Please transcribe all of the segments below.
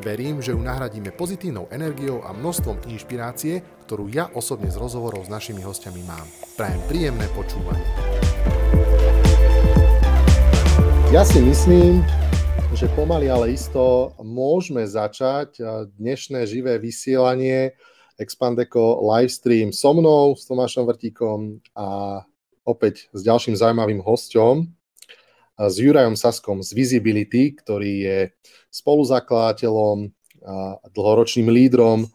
Verím, že ju nahradíme pozitívnou energiou a množstvom inšpirácie, ktorú ja osobne z rozhovorov s našimi hostiami mám. Prajem príjemné počúvanie. Ja si myslím, že pomaly, ale isto môžeme začať dnešné živé vysielanie Expandeco livestream so mnou, s Tomášom Vrtíkom a opäť s ďalším zaujímavým hosťom, s Jurajom Saskom z Visibility, ktorý je spoluzakladateľom a dlhoročným lídrom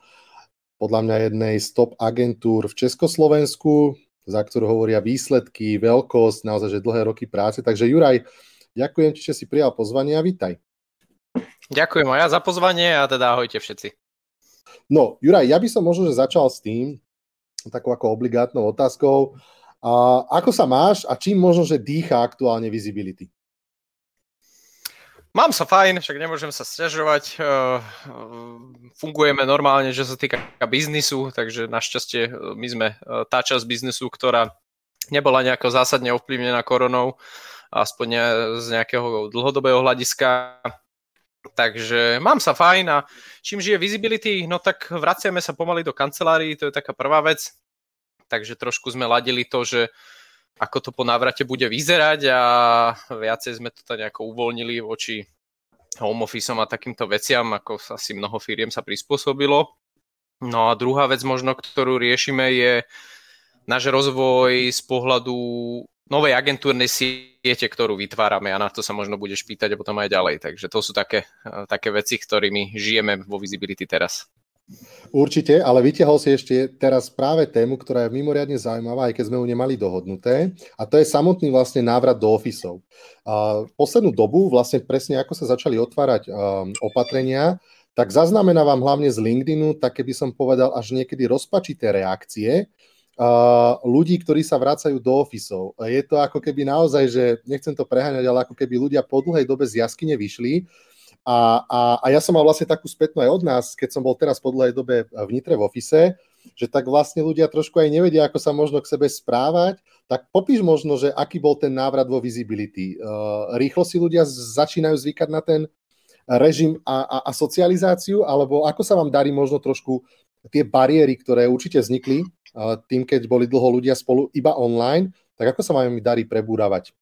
podľa mňa jednej z top agentúr v Československu, za ktorú hovoria výsledky, veľkosť, naozaj, že dlhé roky práce. Takže Juraj, ďakujem ti, že si prijal pozvanie a vítaj. Ďakujem aj ja za pozvanie a teda ahojte všetci. No, Juraj, ja by som možno, že začal s tým, takou ako obligátnou otázkou. A ako sa máš a čím možno, že dýcha aktuálne Visibility? Mám sa fajn, však nemôžem sa stiažovať. Fungujeme normálne, že sa týka biznisu, takže našťastie e, my sme e, tá časť biznisu, ktorá nebola nejako zásadne ovplyvnená koronou, aspoň z nejakého dlhodobého hľadiska. Takže mám sa fajn a čím žije Visibility, no tak vraciame sa pomaly do kancelárií, to je taká prvá vec. Takže trošku sme ladili to, že ako to po návrate bude vyzerať a viacej sme to tam nejako uvoľnili voči home office a takýmto veciam, ako asi mnoho firiem sa prispôsobilo. No a druhá vec možno, ktorú riešime je náš rozvoj z pohľadu novej agentúrnej siete, ktorú vytvárame a na to sa možno budeš pýtať a potom aj ďalej. Takže to sú také, také veci, ktorými žijeme vo Visibility teraz. Určite, ale vytiahol si ešte teraz práve tému, ktorá je mimoriadne zaujímavá, aj keď sme ju nemali dohodnuté, a to je samotný vlastne návrat do ofisov. A poslednú dobu, vlastne presne ako sa začali otvárať um, opatrenia, tak zaznamenávam hlavne z LinkedInu, tak keby som povedal až niekedy rozpačité reakcie uh, ľudí, ktorí sa vracajú do ofisov. Je to ako keby naozaj, že nechcem to preháňať, ale ako keby ľudia po dlhej dobe z jaskyne vyšli a, a, a ja som mal vlastne takú spätnú aj od nás, keď som bol teraz po dlhej dobe v Nitre v ofise, že tak vlastne ľudia trošku aj nevedia, ako sa možno k sebe správať, tak popíš možno, že aký bol ten návrat vo visibility. Uh, rýchlo si ľudia začínajú zvykať na ten režim a, a, a socializáciu, alebo ako sa vám darí možno trošku tie bariéry, ktoré určite vznikli uh, tým, keď boli dlho ľudia spolu iba online, tak ako sa vám darí prebúravať?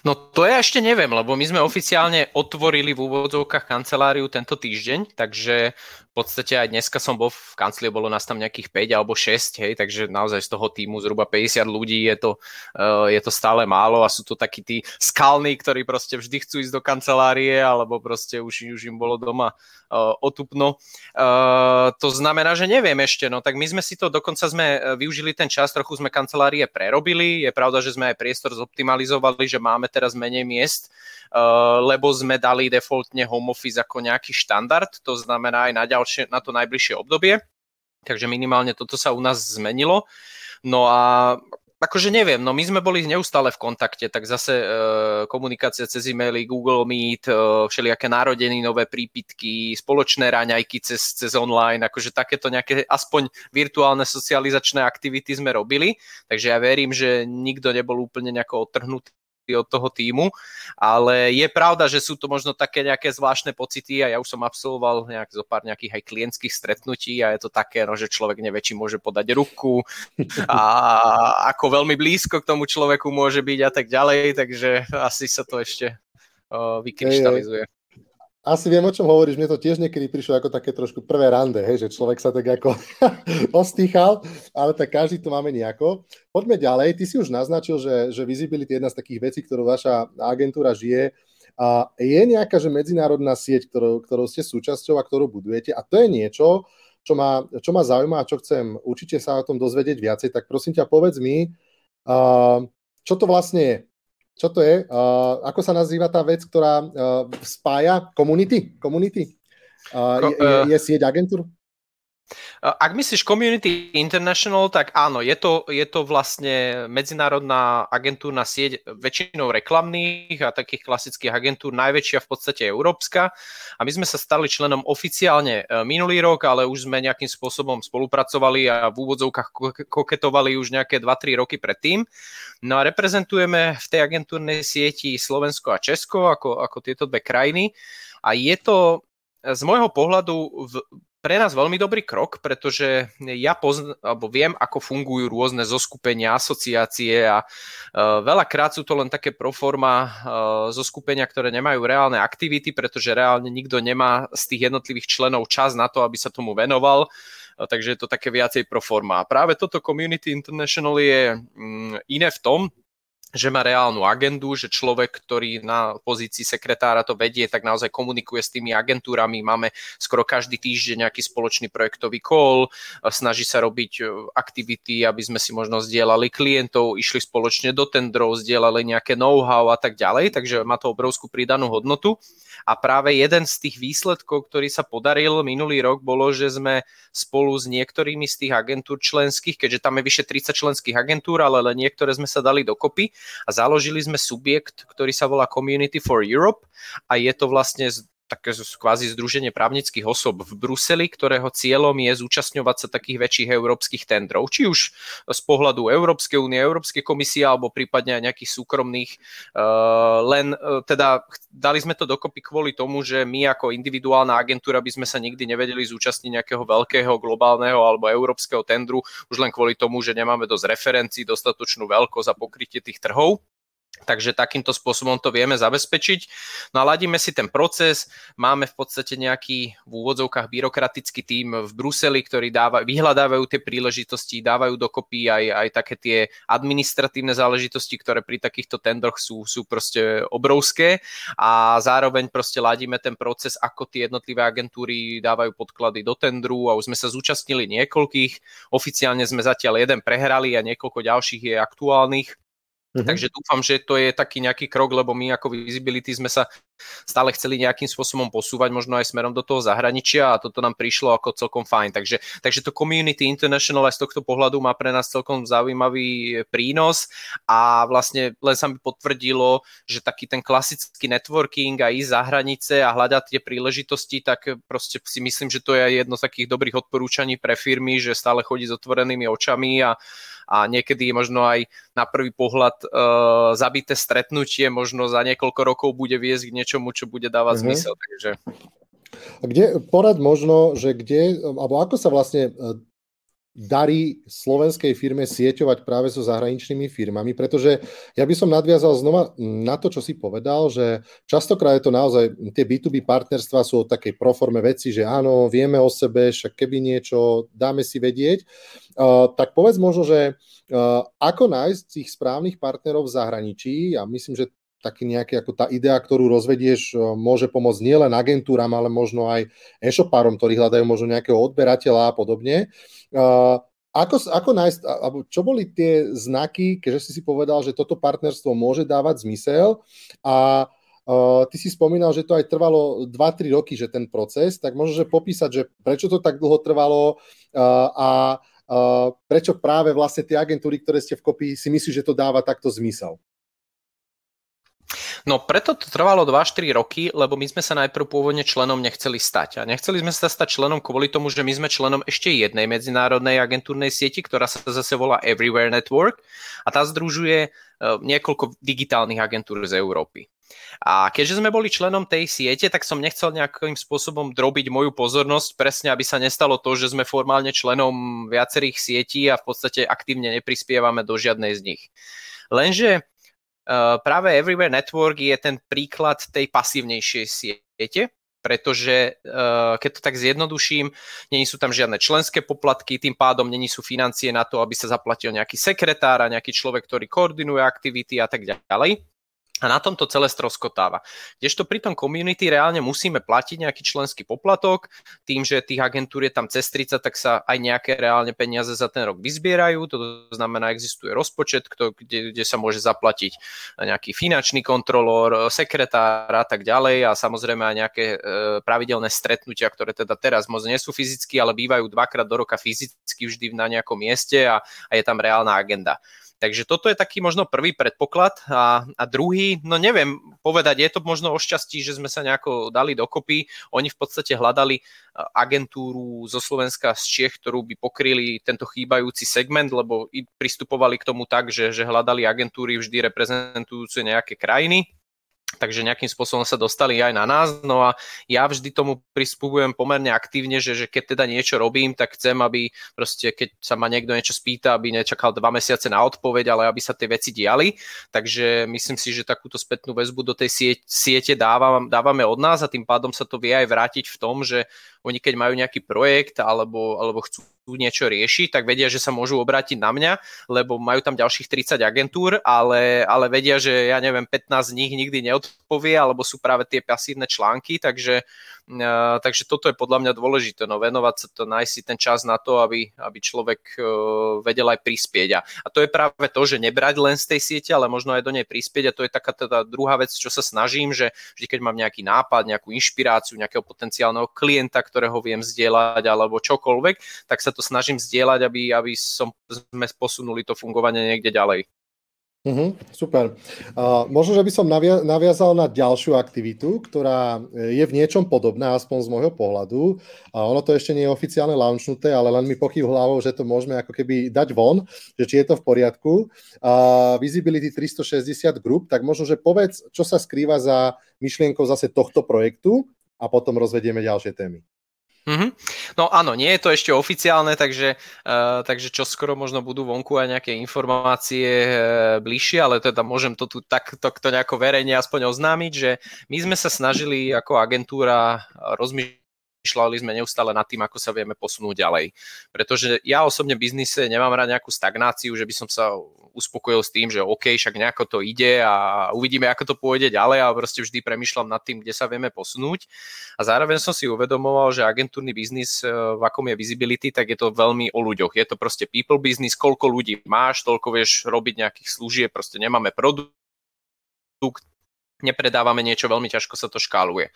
No to ja ešte neviem, lebo my sme oficiálne otvorili v úvodzovkách kanceláriu tento týždeň, takže podstate aj dneska som bol v kanclii, bolo nás tam nejakých 5 alebo 6, hej, takže naozaj z toho týmu zhruba 50 ľudí je to, uh, je to stále málo a sú to takí tí skalní, ktorí proste vždy chcú ísť do kancelárie alebo proste už, už im bolo doma uh, otupno. Uh, to znamená, že neviem ešte, no tak my sme si to, dokonca sme využili ten čas, trochu sme kancelárie prerobili, je pravda, že sme aj priestor zoptimalizovali, že máme teraz menej miest, uh, lebo sme dali defaultne home office ako nejaký štandard, to znamená aj na, ďalšie, na to najbližšie obdobie. Takže minimálne toto sa u nás zmenilo. No a akože neviem, no my sme boli neustále v kontakte, tak zase e, komunikácia cez e-maily, Google Meet, e, všelijaké narodení, nové prípitky, spoločné raňajky cez, cez online, akože takéto nejaké aspoň virtuálne socializačné aktivity sme robili, takže ja verím, že nikto nebol úplne nejako odtrhnutý od toho týmu, ale je pravda, že sú to možno také nejaké zvláštne pocity a ja už som absolvoval nejak zo pár nejakých aj klientských stretnutí a je to také, no, že človek nevie, či môže podať ruku a ako veľmi blízko k tomu človeku môže byť a tak ďalej, takže asi sa to ešte vykryštalizuje asi viem, o čom hovoríš. Mne to tiež niekedy prišlo ako také trošku prvé rande, hej, že človek sa tak ako ostýchal, ale tak každý to máme nejako. Poďme ďalej. Ty si už naznačil, že, že Visibility je jedna z takých vecí, ktorú vaša agentúra žije. A je nejaká že medzinárodná sieť, ktorou, ktorou ste súčasťou a ktorú budujete. A to je niečo, čo ma, čo ma zaujíma a čo chcem určite sa o tom dozvedieť viacej. Tak prosím ťa, povedz mi, uh, čo to vlastne je čo to je? Uh, ako sa nazýva tá vec, ktorá uh, spája komunity? Community? Uh, je, je, je sieť agentúr? Ak myslíš Community International, tak áno, je to, je to vlastne medzinárodná agentúrna sieť väčšinou reklamných a takých klasických agentúr, najväčšia v podstate európska. A my sme sa stali členom oficiálne e, minulý rok, ale už sme nejakým spôsobom spolupracovali a v úvodzovkách koketovali už nejaké 2-3 roky predtým. No a reprezentujeme v tej agentúrnej sieti Slovensko a Česko ako, ako tieto dve krajiny. A je to z môjho pohľadu v, pre nás veľmi dobrý krok, pretože ja pozn- alebo viem, ako fungujú rôzne zoskupenia, asociácie a uh, veľakrát sú to len také proforma uh, zoskupenia, ktoré nemajú reálne aktivity, pretože reálne nikto nemá z tých jednotlivých členov čas na to, aby sa tomu venoval uh, takže je to také viacej proforma. A práve toto Community International je um, iné v tom, že má reálnu agendu, že človek, ktorý na pozícii sekretára to vedie, tak naozaj komunikuje s tými agentúrami. Máme skoro každý týždeň nejaký spoločný projektový call, snaží sa robiť e, aktivity, aby sme si možno zdieľali klientov, išli spoločne do tendrov, zdieľali nejaké know-how a tak ďalej, takže má to obrovskú pridanú hodnotu. A práve jeden z tých výsledkov, ktorý sa podaril minulý rok, bolo, že sme spolu s niektorými z tých agentúr členských, keďže tam je vyše 30 členských agentúr, ale len niektoré sme sa dali dokopy a založili sme subjekt, ktorý sa volá Community for Europe a je to vlastne také kvázi združenie právnických osob v Bruseli, ktorého cieľom je zúčastňovať sa takých väčších európskych tendrov, či už z pohľadu Európskej únie, Európskej komisie, alebo prípadne aj nejakých súkromných. Uh, len uh, teda dali sme to dokopy kvôli tomu, že my ako individuálna agentúra by sme sa nikdy nevedeli zúčastniť nejakého veľkého globálneho alebo európskeho tendru, už len kvôli tomu, že nemáme dosť referencií, dostatočnú veľkosť a pokrytie tých trhov. Takže takýmto spôsobom to vieme zabezpečiť. No a ladíme si ten proces. Máme v podstate nejaký v úvodzovkách byrokratický tím v Bruseli, ktorí dáva, vyhľadávajú tie príležitosti, dávajú dokopy aj, aj také tie administratívne záležitosti, ktoré pri takýchto tendroch sú, sú proste obrovské a zároveň proste ladíme ten proces, ako tie jednotlivé agentúry dávajú podklady do tendru a už sme sa zúčastnili niekoľkých. Oficiálne sme zatiaľ jeden prehrali a niekoľko ďalších je aktuálnych Mm-hmm. Takže dúfam, že to je taký nejaký krok, lebo my ako Visibility sme sa stále chceli nejakým spôsobom posúvať, možno aj smerom do toho zahraničia a toto nám prišlo ako celkom fajn. Takže, takže to Community International aj z tohto pohľadu má pre nás celkom zaujímavý prínos a vlastne len sa mi potvrdilo, že taký ten klasický networking a ísť za hranice a hľadať tie príležitosti, tak proste si myslím, že to je jedno z takých dobrých odporúčaní pre firmy, že stále chodí s otvorenými očami a a niekedy možno aj na prvý pohľad uh, zabité stretnutie možno za niekoľko rokov bude viesť k niečomu, čo bude dávať mm-hmm. zmysel. Takže... Kde, porad možno, že kde, alebo ako sa vlastne e, darí slovenskej firme sieťovať práve so zahraničnými firmami, pretože ja by som nadviazal znova na to, čo si povedal, že častokrát je to naozaj, tie B2B partnerstva sú o takej proforme veci, že áno, vieme o sebe, však keby niečo, dáme si vedieť. Uh, tak povedz možno, že uh, ako nájsť tých správnych partnerov v zahraničí, a myslím, že taký nejaký, ako tá idea, ktorú rozvedieš, môže pomôcť nielen agentúram, ale možno aj e-shopárom, ktorí hľadajú možno nejakého odberateľa a podobne. Uh, ako, ako nájsť, alebo čo boli tie znaky, keďže si si povedal, že toto partnerstvo môže dávať zmysel a uh, ty si spomínal, že to aj trvalo 2-3 roky, že ten proces, tak že popísať, že prečo to tak dlho trvalo a prečo práve vlastne tie agentúry, ktoré ste v kopii, si myslíš, že to dáva takto zmysel? No preto to trvalo 2-4 roky, lebo my sme sa najprv pôvodne členom nechceli stať. A nechceli sme sa stať členom kvôli tomu, že my sme členom ešte jednej medzinárodnej agentúrnej sieti, ktorá sa zase volá Everywhere Network a tá združuje e, niekoľko digitálnych agentúr z Európy. A keďže sme boli členom tej siete, tak som nechcel nejakým spôsobom drobiť moju pozornosť, presne aby sa nestalo to, že sme formálne členom viacerých sietí a v podstate aktívne neprispievame do žiadnej z nich. Lenže práve Everywhere Network je ten príklad tej pasívnejšej siete, pretože uh, keď to tak zjednoduším, není sú tam žiadne členské poplatky, tým pádom není sú financie na to, aby sa zaplatil nejaký sekretár a nejaký človek, ktorý koordinuje aktivity a tak ďalej. A na tom to celé stroskotáva. Kdežto pri tom community reálne musíme platiť nejaký členský poplatok, tým, že tých agentúr je tam cez 30, tak sa aj nejaké reálne peniaze za ten rok vyzbierajú. To znamená, existuje rozpočet, kde, kde sa môže zaplatiť nejaký finančný kontrolór, sekretár a tak ďalej a samozrejme aj nejaké e, pravidelné stretnutia, ktoré teda teraz moc nie sú fyzicky, ale bývajú dvakrát do roka fyzicky vždy na nejakom mieste a, a je tam reálna agenda. Takže toto je taký možno prvý predpoklad a, a druhý, no neviem povedať, je to možno o šťastí, že sme sa nejako dali dokopy. Oni v podstate hľadali agentúru zo Slovenska z Čech, ktorú by pokryli tento chýbajúci segment, lebo pristupovali k tomu tak, že, že hľadali agentúry vždy reprezentujúce nejaké krajiny takže nejakým spôsobom sa dostali aj na nás. No a ja vždy tomu prispúbujem pomerne aktívne, že, že keď teda niečo robím, tak chcem, aby proste, keď sa ma niekto niečo spýta, aby nečakal dva mesiace na odpoveď, ale aby sa tie veci diali. Takže myslím si, že takúto spätnú väzbu do tej siete dávam, dávame od nás a tým pádom sa to vie aj vrátiť v tom, že oni keď majú nejaký projekt alebo, alebo chcú niečo riešiť, tak vedia, že sa môžu obrátiť na mňa, lebo majú tam ďalších 30 agentúr, ale, ale vedia, že ja neviem, 15 z nich nikdy neodpovie, alebo sú práve tie pasívne články, takže Uh, takže toto je podľa mňa dôležité, no venovať sa to, nájsť si ten čas na to, aby, aby človek uh, vedel aj prispieť. A, to je práve to, že nebrať len z tej siete, ale možno aj do nej prispieť a to je taká teda druhá vec, čo sa snažím, že vždy, keď mám nejaký nápad, nejakú inšpiráciu, nejakého potenciálneho klienta, ktorého viem zdieľať alebo čokoľvek, tak sa to snažím zdieľať, aby, aby som, sme posunuli to fungovanie niekde ďalej. Uh-huh, super. Uh, možno, že by som navia- naviazal na ďalšiu aktivitu, ktorá je v niečom podobná, aspoň z môjho pohľadu. A ono to ešte nie je oficiálne launchnuté, ale len mi pochyb hlavou, že to môžeme ako keby dať von, že či je to v poriadku. Uh, Visibility 360 Group, tak možno, že povedz, čo sa skrýva za myšlienkou zase tohto projektu a potom rozvedieme ďalšie témy. Mm-hmm. No áno, nie je to ešte oficiálne, takže, uh, takže čo skoro možno budú vonku aj nejaké informácie uh, bližšie, ale teda môžem to tu takto to nejako verejne aspoň oznámiť, že my sme sa snažili ako agentúra rozmýšľať rozmýšľali sme neustále nad tým, ako sa vieme posunúť ďalej. Pretože ja osobne v biznise nemám rád nejakú stagnáciu, že by som sa uspokojil s tým, že OK, však nejako to ide a uvidíme, ako to pôjde ďalej a proste vždy premyšľam nad tým, kde sa vieme posunúť. A zároveň som si uvedomoval, že agentúrny biznis, e, v akom je visibility, tak je to veľmi o ľuďoch. Je to proste people business, koľko ľudí máš, toľko vieš robiť nejakých služieb, proste nemáme produkt, nepredávame niečo, veľmi ťažko sa to škáluje.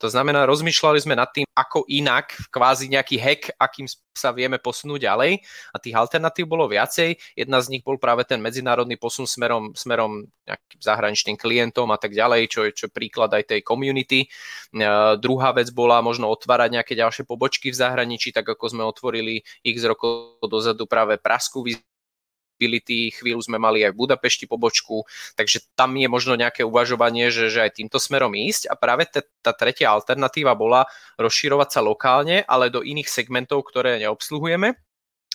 To znamená, rozmýšľali sme nad tým, ako inak, kvázi nejaký hack, akým sa vieme posunúť ďalej a tých alternatív bolo viacej. Jedna z nich bol práve ten medzinárodný posun smerom, smerom nejakým zahraničným klientom a tak ďalej, čo je čo príklad aj tej community. Uh, druhá vec bola možno otvárať nejaké ďalšie pobočky v zahraničí, tak ako sme otvorili x rokov dozadu práve Prasku Mobility, chvíľu sme mali aj v Budapešti pobočku, takže tam je možno nejaké uvažovanie, že, že aj týmto smerom ísť a práve tá tretia alternatíva bola rozširovať sa lokálne, ale do iných segmentov, ktoré neobsluhujeme.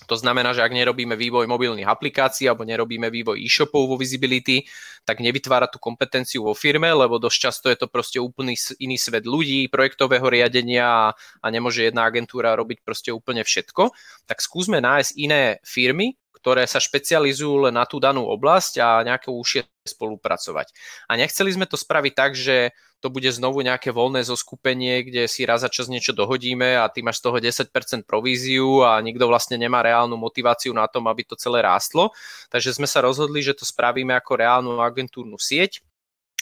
To znamená, že ak nerobíme vývoj mobilných aplikácií alebo nerobíme vývoj e-shopov vo Visibility, tak nevytvára tú kompetenciu vo firme, lebo dosť často je to proste úplný iný svet ľudí, projektového riadenia a nemôže jedna agentúra robiť proste úplne všetko. Tak skúsme nájsť iné firmy, ktoré sa špecializujú len na tú danú oblasť a nejaké užšie spolupracovať. A nechceli sme to spraviť tak, že to bude znovu nejaké voľné zoskupenie, kde si raz za čas niečo dohodíme a ty máš z toho 10% províziu a nikto vlastne nemá reálnu motiváciu na tom, aby to celé rástlo. Takže sme sa rozhodli, že to spravíme ako reálnu agentúrnu sieť,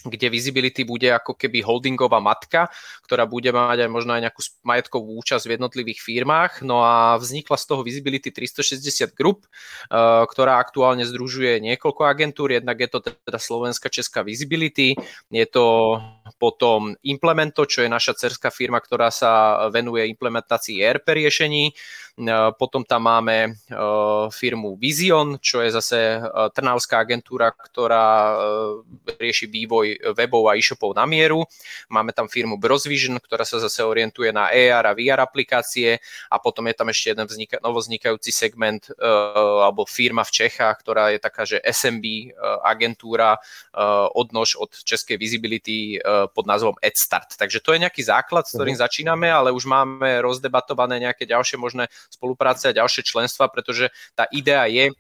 kde Visibility bude ako keby holdingová matka, ktorá bude mať aj možno aj nejakú majetkovú účasť v jednotlivých firmách. No a vznikla z toho Visibility 360 Group, eh, ktorá aktuálne združuje niekoľko agentúr. Jednak je to teda Slovenská Česká Visibility, je to potom Implemento, čo je naša cerská firma, ktorá sa venuje implementácii ERP riešení. Eh, potom tam máme eh, firmu Vision, čo je zase trnavská agentúra, ktorá rieši vývoj webov a e-shopov na mieru. Máme tam firmu Brosvision, ktorá sa zase orientuje na AR a VR aplikácie a potom je tam ešte jeden vznika, novoznikajúci segment alebo firma v Čechách, ktorá je taká, že SMB agentúra odnož od Českej Visibility pod názvom EdStart. Takže to je nejaký základ, s ktorým uh-huh. začíname, ale už máme rozdebatované nejaké ďalšie možné spolupráce a ďalšie členstva, pretože tá idea je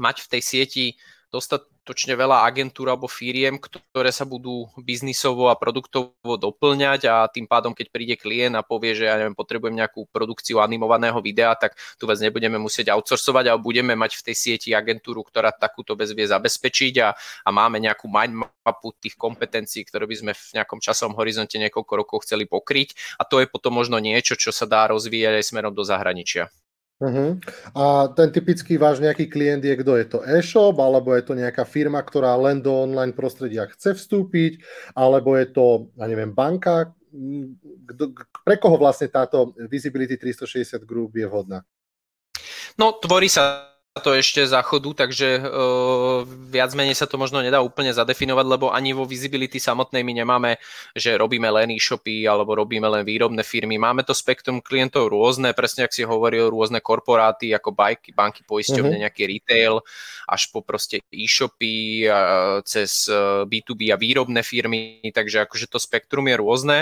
mať v tej sieti dostať dostatočne veľa agentúr alebo firiem, ktoré sa budú biznisovo a produktovo doplňať a tým pádom, keď príde klient a povie, že ja neviem, potrebujem nejakú produkciu animovaného videa, tak tu vec nebudeme musieť outsourcovať, ale budeme mať v tej sieti agentúru, ktorá takúto vec vie zabezpečiť a, a máme nejakú mindmapu tých kompetencií, ktoré by sme v nejakom časovom horizonte niekoľko rokov chceli pokryť a to je potom možno niečo, čo sa dá rozvíjať aj smerom do zahraničia. Uh-huh. A ten typický váš nejaký klient je, kto je to e-shop, alebo je to nejaká firma, ktorá len do online prostredia chce vstúpiť, alebo je to, ja neviem, banka. Kdo, pre koho vlastne táto Visibility 360 Group je vhodná? No, tvorí sa to ešte záchodu, takže uh, viac menej sa to možno nedá úplne zadefinovať, lebo ani vo visibility samotnej my nemáme, že robíme len e-shopy alebo robíme len výrobné firmy. Máme to spektrum klientov rôzne, presne ak si hovoril, rôzne korporáty ako banky, banky poisťovne, uh-huh. nejaký retail, až po proste e-shopy, uh, cez B2B a výrobné firmy, takže akože to spektrum je rôzne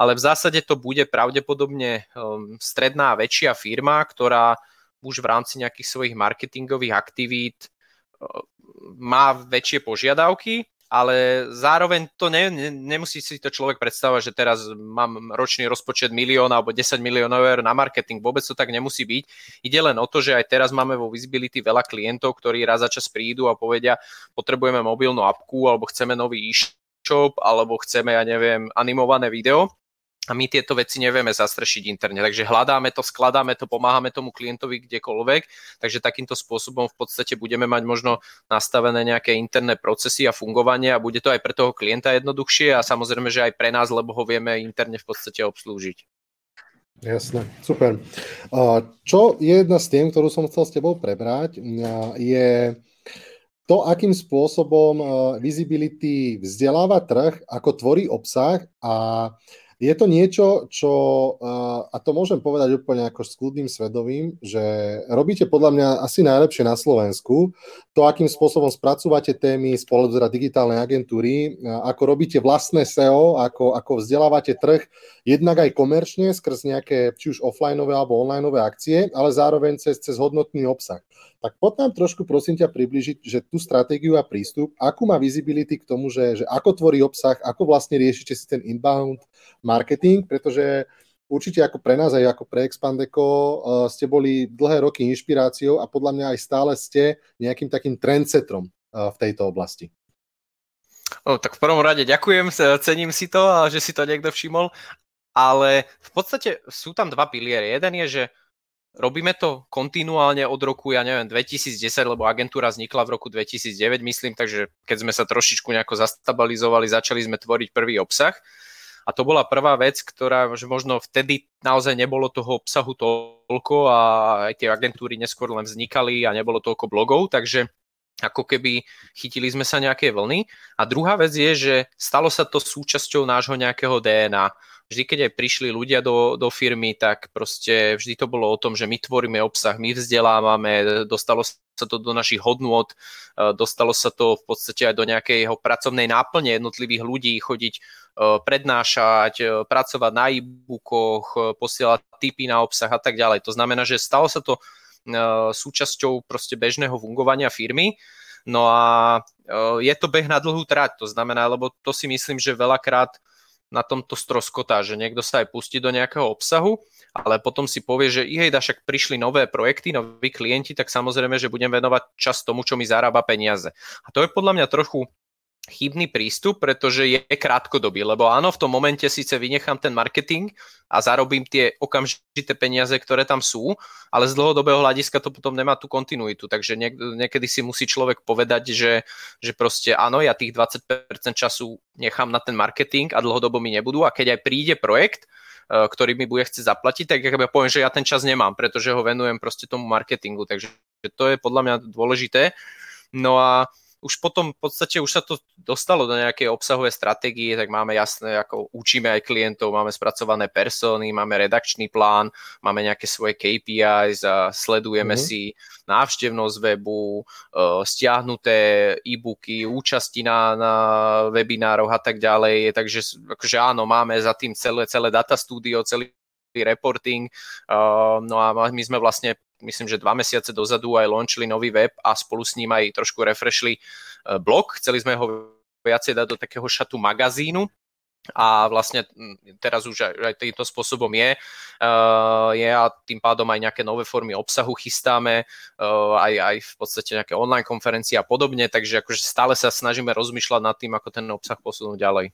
ale v zásade to bude pravdepodobne um, stredná väčšia firma, ktorá už v rámci nejakých svojich marketingových aktivít e, má väčšie požiadavky, ale zároveň to ne, ne, nemusí si to človek predstavať, že teraz mám ročný rozpočet milión alebo 10 miliónov eur na marketing. Vôbec to tak nemusí byť. Ide len o to, že aj teraz máme vo Visibility veľa klientov, ktorí raz za čas prídu a povedia, potrebujeme mobilnú apku alebo chceme nový e-shop alebo chceme, ja neviem, animované video a my tieto veci nevieme zastrešiť interne. Takže hľadáme to, skladáme to, pomáhame tomu klientovi kdekoľvek, takže takýmto spôsobom v podstate budeme mať možno nastavené nejaké interné procesy a fungovanie a bude to aj pre toho klienta jednoduchšie a samozrejme, že aj pre nás, lebo ho vieme interne v podstate obslúžiť. Jasné, super. Čo je jedna z tém, ktorú som chcel s tebou prebrať, je to, akým spôsobom visibility vzdeláva trh, ako tvorí obsah a je to niečo, čo, a to môžem povedať úplne ako s kľudným svedovým, že robíte podľa mňa asi najlepšie na Slovensku. To, akým spôsobom spracúvate témy z pohľadu teda digitálnej agentúry, ako robíte vlastné SEO, ako, ako vzdelávate trh, jednak aj komerčne, skrz nejaké či už offlineové alebo onlineové akcie, ale zároveň cez, cez hodnotný obsah. Tak poď nám trošku prosím ťa približiť, že tú stratégiu a prístup, akú má visibility k tomu, že, že ako tvorí obsah, ako vlastne riešite si ten inbound marketing, pretože určite ako pre nás aj ako pre Expandeco uh, ste boli dlhé roky inšpiráciou a podľa mňa aj stále ste nejakým takým trendsetrom uh, v tejto oblasti. O, tak v prvom rade ďakujem, cením si to, že si to niekto všimol, ale v podstate sú tam dva piliere. Jeden je, že Robíme to kontinuálne od roku, ja neviem, 2010, lebo agentúra vznikla v roku 2009, myslím, takže keď sme sa trošičku nejako zastabilizovali, začali sme tvoriť prvý obsah. A to bola prvá vec, ktorá že možno vtedy naozaj nebolo toho obsahu toľko a aj tie agentúry neskôr len vznikali a nebolo toľko blogov, takže ako keby chytili sme sa nejaké vlny. A druhá vec je, že stalo sa to súčasťou nášho nejakého DNA vždy, keď aj prišli ľudia do, do firmy, tak proste vždy to bolo o tom, že my tvoríme obsah, my vzdelávame, dostalo sa to do našich hodnôt, e, dostalo sa to v podstate aj do nejakého pracovnej náplne jednotlivých ľudí, chodiť e, prednášať, e, pracovať na e-bookoch, posielať tipy na obsah a tak ďalej. To znamená, že stalo sa to súčasťou proste bežného fungovania firmy. No a je to beh na dlhú trať, to znamená, lebo to si myslím, že veľakrát na tomto stroskotá, že niekto sa aj pustí do nejakého obsahu, ale potom si povie, že ihejda, však prišli nové projekty, noví klienti, tak samozrejme, že budem venovať čas tomu, čo mi zarába peniaze. A to je podľa mňa trochu chybný prístup, pretože je krátkodobý, lebo áno, v tom momente síce vynechám ten marketing a zarobím tie okamžité peniaze, ktoré tam sú, ale z dlhodobého hľadiska to potom nemá tú kontinuitu, takže niek- niekedy si musí človek povedať, že, že proste áno, ja tých 20% času nechám na ten marketing a dlhodobo mi nebudú a keď aj príde projekt, e, ktorý mi bude chcieť zaplatiť, tak ja poviem, že ja ten čas nemám, pretože ho venujem proste tomu marketingu, takže to je podľa mňa dôležité. No a už potom v podstate už sa to dostalo do nejakej obsahovej stratégie, tak máme jasné, ako učíme aj klientov, máme spracované persony, máme redakčný plán, máme nejaké svoje KPIs a sledujeme mm-hmm. si návštevnosť webu, uh, stiahnuté e-booky, účasti na, na webinároch a tak ďalej. Takže akože áno, máme za tým celé, celé data studio, celý reporting. Uh, no a my sme vlastne myslím, že dva mesiace dozadu aj launchili nový web a spolu s ním aj trošku refreshli blog. Chceli sme ho viacej dať do takého šatu magazínu, a vlastne teraz už aj, aj týmto spôsobom je, uh, je a tým pádom aj nejaké nové formy obsahu chystáme, uh, aj, aj v podstate nejaké online konferencie a podobne, takže akože stále sa snažíme rozmýšľať nad tým, ako ten obsah posunúť ďalej.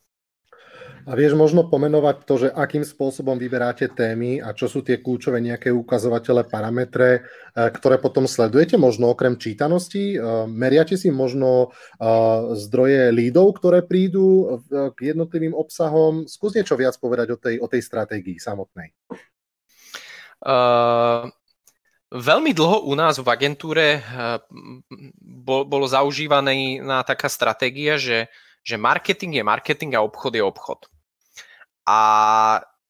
A vieš možno pomenovať to, že akým spôsobom vyberáte témy a čo sú tie kľúčové nejaké ukazovatele, parametre, e, ktoré potom sledujete, možno okrem čítanosti? E, meriate si možno e, zdroje lídov, ktoré prídu k jednotlivým obsahom? Skús niečo viac povedať o tej, o tej stratégii samotnej. Uh, Veľmi dlho u nás v agentúre bolo zaužívaná taká stratégia, že, že marketing je marketing a obchod je obchod. A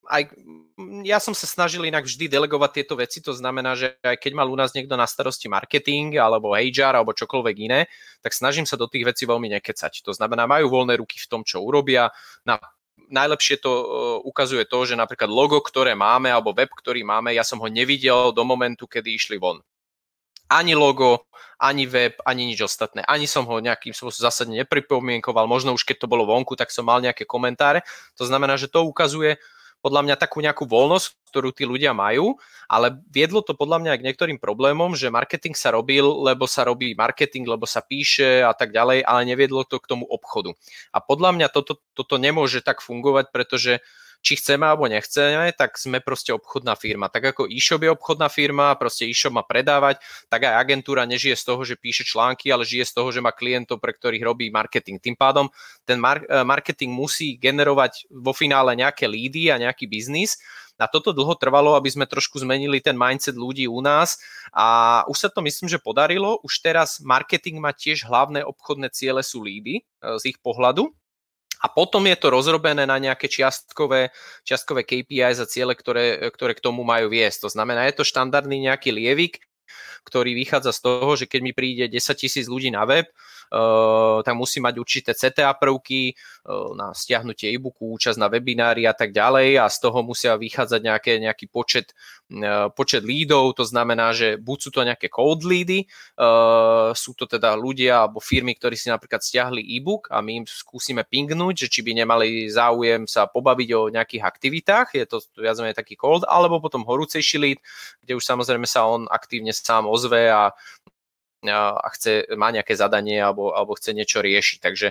aj ja som sa snažil inak vždy delegovať tieto veci, to znamená, že aj keď mal u nás niekto na starosti marketing alebo HR alebo čokoľvek iné, tak snažím sa do tých vecí veľmi nekecať. To znamená, majú voľné ruky v tom, čo urobia. Na, najlepšie to uh, ukazuje to, že napríklad logo, ktoré máme alebo web, ktorý máme, ja som ho nevidel do momentu, kedy išli von ani logo, ani web, ani nič ostatné. Ani som ho nejakým spôsobom zásadne nepripomienkoval, možno už keď to bolo vonku, tak som mal nejaké komentáre. To znamená, že to ukazuje podľa mňa takú nejakú voľnosť, ktorú tí ľudia majú, ale viedlo to podľa mňa aj k niektorým problémom, že marketing sa robil, lebo sa robí marketing, lebo sa píše a tak ďalej, ale neviedlo to k tomu obchodu. A podľa mňa toto, toto nemôže tak fungovať, pretože či chceme alebo nechceme, tak sme proste obchodná firma. Tak ako e-shop je obchodná firma, proste e-shop má predávať, tak aj agentúra nežije z toho, že píše články, ale žije z toho, že má klientov, pre ktorých robí marketing. Tým pádom ten mar- eh, marketing musí generovať vo finále nejaké lídy a nejaký biznis, a toto dlho trvalo, aby sme trošku zmenili ten mindset ľudí u nás a už sa to myslím, že podarilo. Už teraz marketing má tiež hlavné obchodné ciele sú lídy eh, z ich pohľadu a potom je to rozrobené na nejaké čiastkové, čiastkové KPI za ciele, ktoré, ktoré k tomu majú viesť. To znamená, je to štandardný nejaký lievik, ktorý vychádza z toho, že keď mi príde 10 tisíc ľudí na web, uh, tak musí mať určité CTA prvky uh, na stiahnutie e-booku, účasť na webinári a tak ďalej a z toho musia vychádzať nejaké, nejaký počet, uh, počet lídov, to znamená, že buď sú to nejaké cold uh, sú to teda ľudia alebo firmy, ktorí si napríklad stiahli e-book a my im skúsime pingnúť, že či by nemali záujem sa pobaviť o nejakých aktivitách, je to viac menej taký cold, alebo potom horúcejší lead, kde už samozrejme sa on aktívne sám ozve a a chce, má nejaké zadanie alebo, alebo chce niečo riešiť. Takže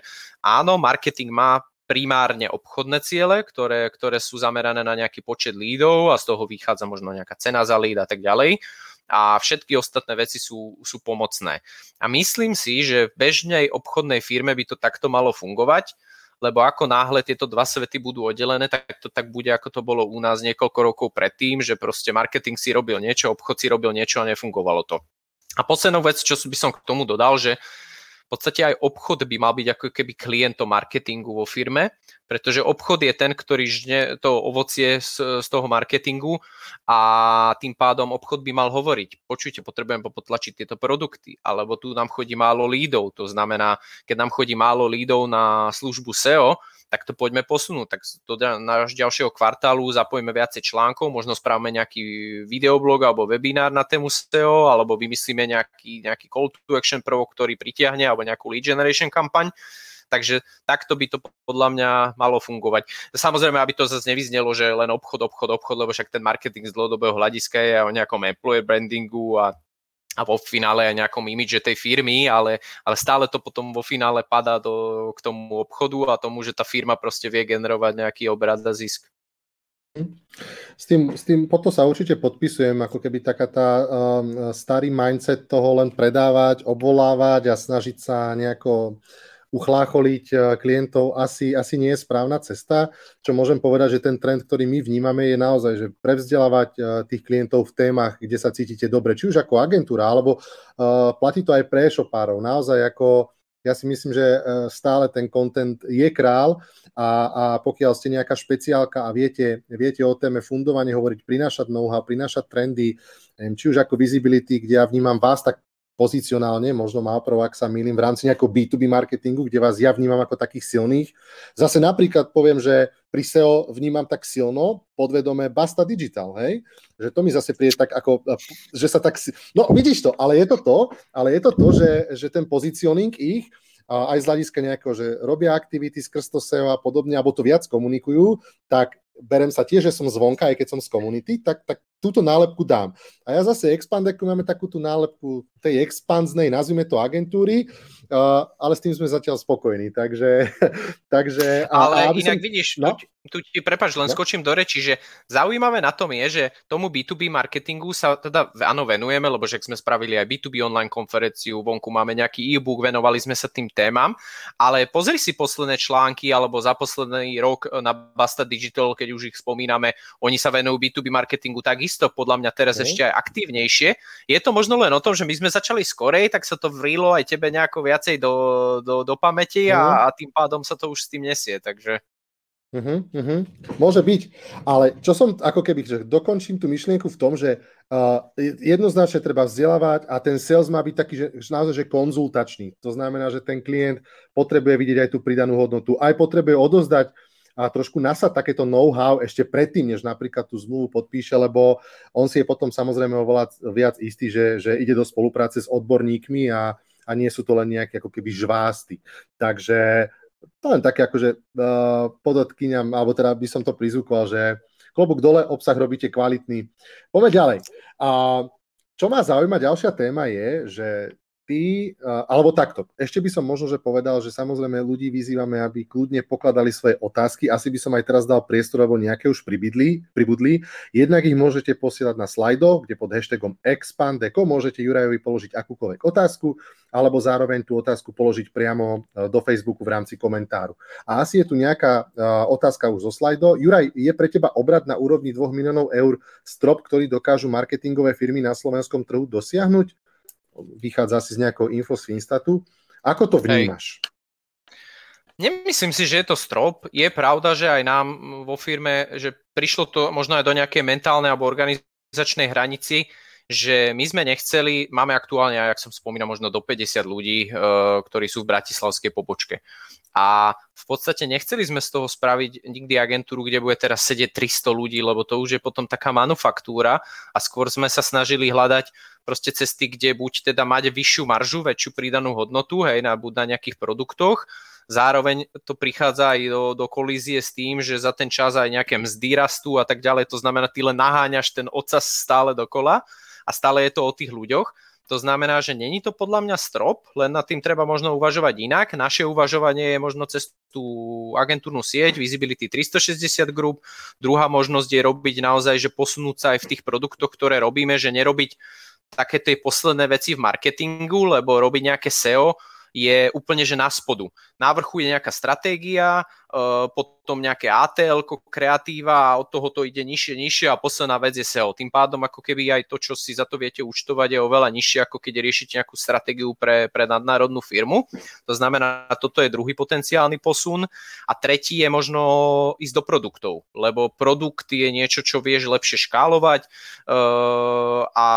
áno, marketing má primárne obchodné ciele, ktoré, ktoré sú zamerané na nejaký počet lídov a z toho vychádza možno nejaká cena za líd a tak ďalej. A všetky ostatné veci sú, sú pomocné. A myslím si, že v bežnej obchodnej firme by to takto malo fungovať, lebo ako náhle tieto dva svety budú oddelené, tak to tak bude, ako to bolo u nás niekoľko rokov predtým, že proste marketing si robil niečo, obchod si robil niečo a nefungovalo to. A poslednou vec, čo by som k tomu dodal, že v podstate aj obchod by mal byť ako keby klientom marketingu vo firme, pretože obchod je ten, ktorý žne to ovocie z, z toho marketingu a tým pádom obchod by mal hovoriť, počujte, potrebujem potlačiť tieto produkty, alebo tu nám chodí málo lídov, to znamená, keď nám chodí málo lídov na službu SEO, tak to poďme posunúť. Tak do náš ďalšieho kvartálu zapojíme viacej článkov, možno spravíme nejaký videoblog alebo webinár na tému SEO, alebo vymyslíme nejaký, nejaký call to action prvok, ktorý pritiahne, alebo nejakú lead generation kampaň. Takže takto by to podľa mňa malo fungovať. Samozrejme, aby to zase nevyznelo, že len obchod, obchod, obchod, lebo však ten marketing z dlhodobého hľadiska je o nejakom employer brandingu a a vo finále aj nejakom imidže tej firmy, ale, ale stále to potom vo finále padá do, k tomu obchodu a tomu, že tá firma proste vie generovať nejaký obrad a zisk. S tým, s tým potom sa určite podpisujem, ako keby taká tá um, starý mindset toho len predávať, obvolávať a snažiť sa nejako uchlácholiť eh, klientov asi, asi nie je správna cesta. Čo môžem povedať, že ten trend, ktorý my vnímame, je naozaj, že prevzdelávať eh, tých klientov v témach, kde sa cítite dobre, či už ako agentúra, alebo uh, platí to aj pre e-shopárov. Naozaj ako ja si myslím, že stále ten content je král a, a pokiaľ ste nejaká špeciálka a viete, viete o téme fundovanie hovoriť, prinášať know-how, prinášať trendy, či už ako visibility, kde ja vnímam vás tak pozicionálne, možno má prv, ak sa milím, v rámci nejakého B2B marketingu, kde vás ja vnímam ako takých silných. Zase napríklad poviem, že pri SEO vnímam tak silno, podvedome Basta Digital, hej? Že to mi zase príde tak ako, že sa tak... No vidíš to, ale je to to, ale je to to, že, že ten pozicioning ich aj z hľadiska nejakého, že robia aktivity skrz to SEO a podobne, alebo to viac komunikujú, tak berem sa tiež, že som zvonka, aj keď som z komunity, tak, tak túto nálepku dám. A ja zase Expandeku máme takú tú nálepku tej expanznej, nazvime to agentúry, uh, ale s tým sme zatiaľ spokojní, takže... takže ale a, inak som... vidíš, no? tu, tu ti prepač, len no? skočím do reči, že zaujímavé na tom je, že tomu B2B marketingu sa teda áno venujeme, lebo že sme spravili aj B2B online konferenciu, vonku máme nejaký e-book, venovali sme sa tým témam, ale pozri si posledné články alebo za posledný rok na Basta Digital, keď už ich spomíname, oni sa venujú B2B marketingu takisto, podľa mňa teraz mm. ešte aj aktívnejšie. Je to možno len o tom, že my sme začali skorej, tak sa to vrilo aj tebe nejako viacej do, do, do pamäti a, mm. a tým pádom sa to už s tým nesie, takže... Uh-huh, uh-huh. Môže byť, ale čo som ako keby, že dokončím tú myšlienku v tom, že uh, jednoznačne treba vzdelávať a ten sales má byť taký, že, že naozaj že konzultačný. To znamená, že ten klient potrebuje vidieť aj tú pridanú hodnotu, aj potrebuje odozdať a trošku nasať takéto know-how ešte predtým, než napríklad tú zmluvu podpíše, lebo on si je potom samozrejme oveľa viac istý, že, že ide do spolupráce s odborníkmi a, a nie sú to len nejaké ako keby žvásty. Takže to len také akože uh, podotkyňam, alebo teda by som to prizúkoval, že klobúk dole, obsah robíte kvalitný. Poďme ďalej. A čo ma zaujíma, ďalšia téma je, že ty, alebo takto, ešte by som možno, že povedal, že samozrejme ľudí vyzývame, aby kľudne pokladali svoje otázky. Asi by som aj teraz dal priestor, alebo nejaké už pribudli. pribudli. Jednak ich môžete posielať na slajdo, kde pod hashtagom expandeko môžete Jurajovi položiť akúkoľvek otázku, alebo zároveň tú otázku položiť priamo e, do Facebooku v rámci komentáru. A asi je tu nejaká e, otázka už zo slajdo. Juraj, je pre teba obrad na úrovni 2 miliónov eur strop, ktorý dokážu marketingové firmy na slovenskom trhu dosiahnuť? Vychádza si z nejakého info z Finstatu. Ako to vnímaš? Hej. Nemyslím si, že je to strop. Je pravda, že aj nám vo firme, že prišlo to možno aj do nejakej mentálnej alebo organizačnej hranici, že my sme nechceli, máme aktuálne, ak som spomínal, možno do 50 ľudí, eh, ktorí sú v bratislavskej pobočke. A v podstate nechceli sme z toho spraviť nikdy agentúru, kde bude teraz sedieť 300 ľudí, lebo to už je potom taká manufaktúra a skôr sme sa snažili hľadať proste cesty, kde buď teda mať vyššiu maržu, väčšiu pridanú hodnotu, hej, na, buď na nejakých produktoch, zároveň to prichádza aj do, do kolízie s tým, že za ten čas aj nejaké mzdy rastú a tak ďalej, to znamená, ty len naháňaš ten ocas stále dokola a stále je to o tých ľuďoch to znamená, že není to podľa mňa strop, len nad tým treba možno uvažovať inak. Naše uvažovanie je možno cez tú agentúrnu sieť Visibility 360 Group. Druhá možnosť je robiť naozaj, že posunúť sa aj v tých produktoch, ktoré robíme, že nerobiť také tie posledné veci v marketingu, lebo robiť nejaké SEO je úplne že na spodu. Na vrchu je nejaká stratégia, potom nejaké ATL, kreatíva a od toho to ide nižšie, nižšie a posledná vec je SEO. Tým pádom ako keby aj to, čo si za to viete účtovať je oveľa nižšie, ako keď riešite nejakú stratégiu pre, pre nadnárodnú firmu. To znamená, toto je druhý potenciálny posun. A tretí je možno ísť do produktov, lebo produkt je niečo, čo vieš lepšie škálovať uh, a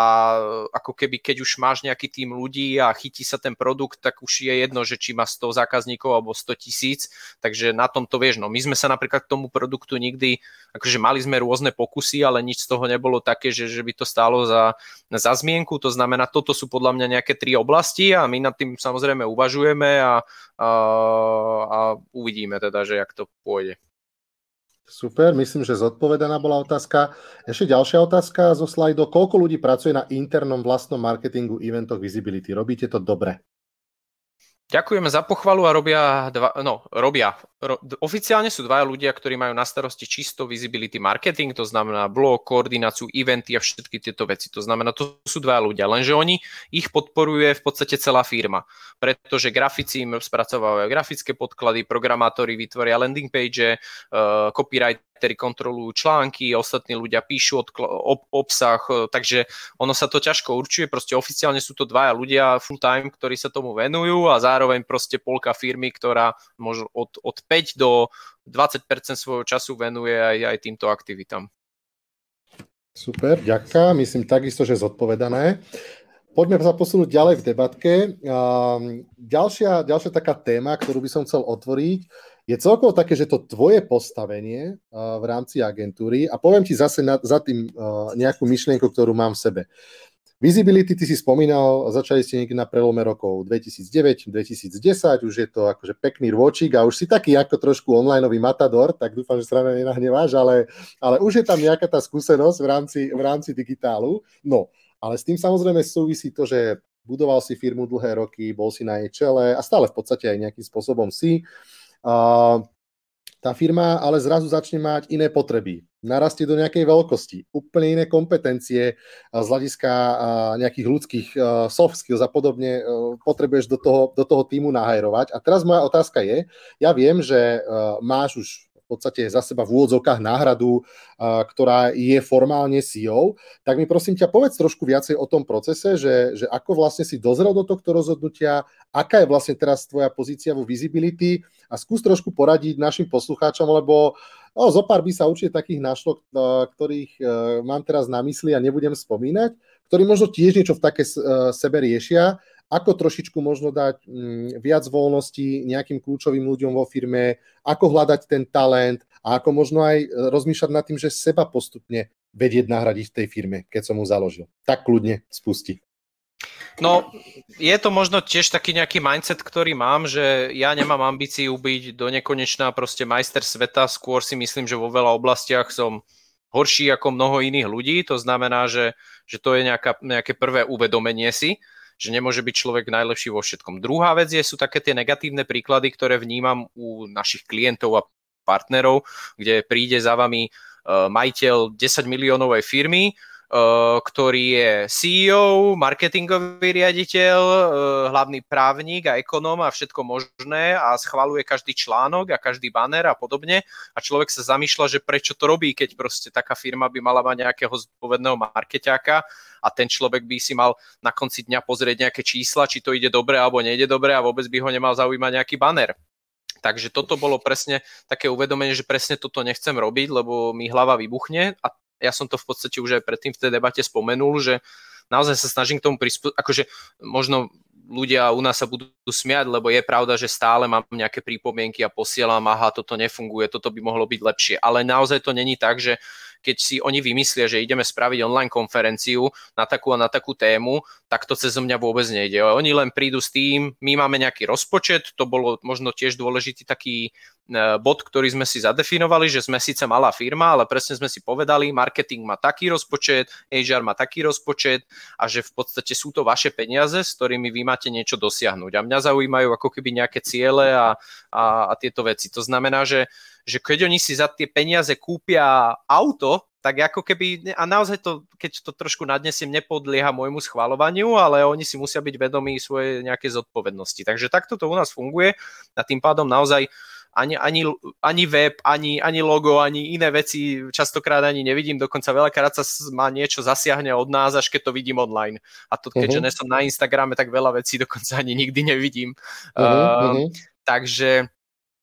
ako keby keď už máš nejaký tým ľudí a chytí sa ten produkt, tak už je jedno, že či má 100 zákazníkov alebo 100 tisíc, takže na tom to vieš. No my sme sa napríklad k tomu produktu nikdy, akože mali sme rôzne pokusy, ale nič z toho nebolo také, že, že by to stálo za, za zmienku, to znamená, toto sú podľa mňa nejaké tri oblasti a my nad tým samozrejme uvažujeme a, a, a uvidíme teda, že jak to pôjde. Super, myslím, že zodpovedaná bola otázka. Ešte ďalšia otázka zo slajdo. Koľko ľudí pracuje na internom vlastnom marketingu eventoch Visibility? Robíte to dobre? Ďakujeme za pochvalu a robia, dva, no, robia. Ro, oficiálne sú dvaja ľudia, ktorí majú na starosti čisto visibility marketing, to znamená blog, koordináciu, eventy a všetky tieto veci. To znamená, to sú dvaja ľudia, lenže oni, ich podporuje v podstate celá firma, pretože grafici im spracovávajú grafické podklady, programátori vytvoria landing page, uh, copyright ktorí kontrolujú články, ostatní ľudia píšu ob, obsah, e, takže ono sa to ťažko určuje, proste oficiálne sú to dvaja ľudia full time, ktorí sa tomu venujú a zároveň proste polka firmy, ktorá možno od, od 5 do 20% svojho času venuje aj, aj týmto aktivitám. Super, ďaká. Myslím takisto, že zodpovedané. Poďme sa posunúť ďalej v debatke. Ďalšia, ďalšia taká téma, ktorú by som chcel otvoriť, je celkovo také, že to tvoje postavenie v rámci agentúry, a poviem ti zase na, za tým nejakú myšlienku, ktorú mám v sebe. Visibility, ty si spomínal, začali ste niekde na prelome rokov 2009-2010, už je to akože pekný rôčik a už si taký ako trošku onlineový matador, tak dúfam, že strana nenahneváš, ale, ale už je tam nejaká tá skúsenosť v rámci, v rámci digitálu. No, ale s tým samozrejme súvisí to, že budoval si firmu dlhé roky, bol si na jej čele a stále v podstate aj nejakým spôsobom si. Uh, tá firma ale zrazu začne mať iné potreby narastie do nejakej veľkosti, úplne iné kompetencie z hľadiska nejakých ľudských soft skills a podobne potrebuješ do toho, do toho týmu nahajrovať. A teraz moja otázka je, ja viem, že máš už podstate za seba v úvodzovkách náhradu, ktorá je formálne CEO, tak mi prosím ťa povedz trošku viacej o tom procese, že, že ako vlastne si dozrel do tohto rozhodnutia, aká je vlastne teraz tvoja pozícia vo visibility a skús trošku poradiť našim poslucháčom, lebo No, zo pár by sa určite takých našlo, ktorých e, mám teraz na mysli a nebudem spomínať, ktorí možno tiež niečo v také e, sebe riešia, ako trošičku možno dať mm, viac voľnosti nejakým kľúčovým ľuďom vo firme, ako hľadať ten talent? A ako možno aj e, rozmýšľať nad tým, že seba postupne vedieť nahradiť v tej firme, keď som mu založil. Tak kľudne spusti. No, je to možno tiež taký nejaký mindset, ktorý mám, že ja nemám ambíciu byť do nekonečná proste majster sveta, skôr si myslím, že vo veľa oblastiach som horší ako mnoho iných ľudí, to znamená, že, že to je nejaká, nejaké prvé uvedomenie si, že nemôže byť človek najlepší vo všetkom. Druhá vec je, sú také tie negatívne príklady, ktoré vnímam u našich klientov a partnerov, kde príde za vami uh, majiteľ 10 miliónovej firmy, Eh, ktorý je CEO, marketingový riaditeľ, eh, hlavný právnik a ekonóm a všetko možné a schvaluje každý článok a každý banner a podobne a človek sa zamýšľa, že prečo to robí, keď proste taká firma by mala mať nejakého zodpovedného markeťáka a ten človek by si mal na konci dňa pozrieť nejaké čísla, či to ide dobre alebo nejde dobre a vôbec by ho nemal zaujímať nejaký banner. Takže toto bolo presne také uvedomenie, že presne toto nechcem robiť, lebo mi hlava vybuchne a ja som to v podstate už aj predtým v tej debate spomenul, že naozaj sa snažím k tomu prispôsobiť, akože možno ľudia u nás sa budú smiať, lebo je pravda, že stále mám nejaké prípomienky a posielam, aha, toto nefunguje, toto by mohlo byť lepšie. Ale naozaj to není tak, že keď si oni vymyslia, že ideme spraviť online konferenciu na takú a na takú tému, tak to cez mňa vôbec nejde. Oni len prídu s tým, my máme nejaký rozpočet, to bolo možno tiež dôležitý taký E, bod, ktorý sme si zadefinovali, že sme síce malá firma, ale presne sme si povedali, marketing má taký rozpočet, HR má taký rozpočet a že v podstate sú to vaše peniaze, s ktorými vy máte niečo dosiahnuť. A mňa zaujímajú ako keby nejaké ciele a, a, a tieto veci. To znamená, že, že keď oni si za tie peniaze kúpia auto, tak ako keby, a naozaj to, keď to trošku nadnesiem, nepodlieha môjmu schvalovaniu, ale oni si musia byť vedomí svoje nejaké zodpovednosti. Takže takto to u nás funguje a tým pádom naozaj ani, ani, ani web, ani, ani logo, ani iné veci častokrát ani nevidím, dokonca veľakrát sa ma niečo zasiahne od nás, až keď to vidím online. A to keďže uh-huh. nesom na Instagrame, tak veľa vecí dokonca ani nikdy nevidím. Uh-huh, uh, uh-huh. Takže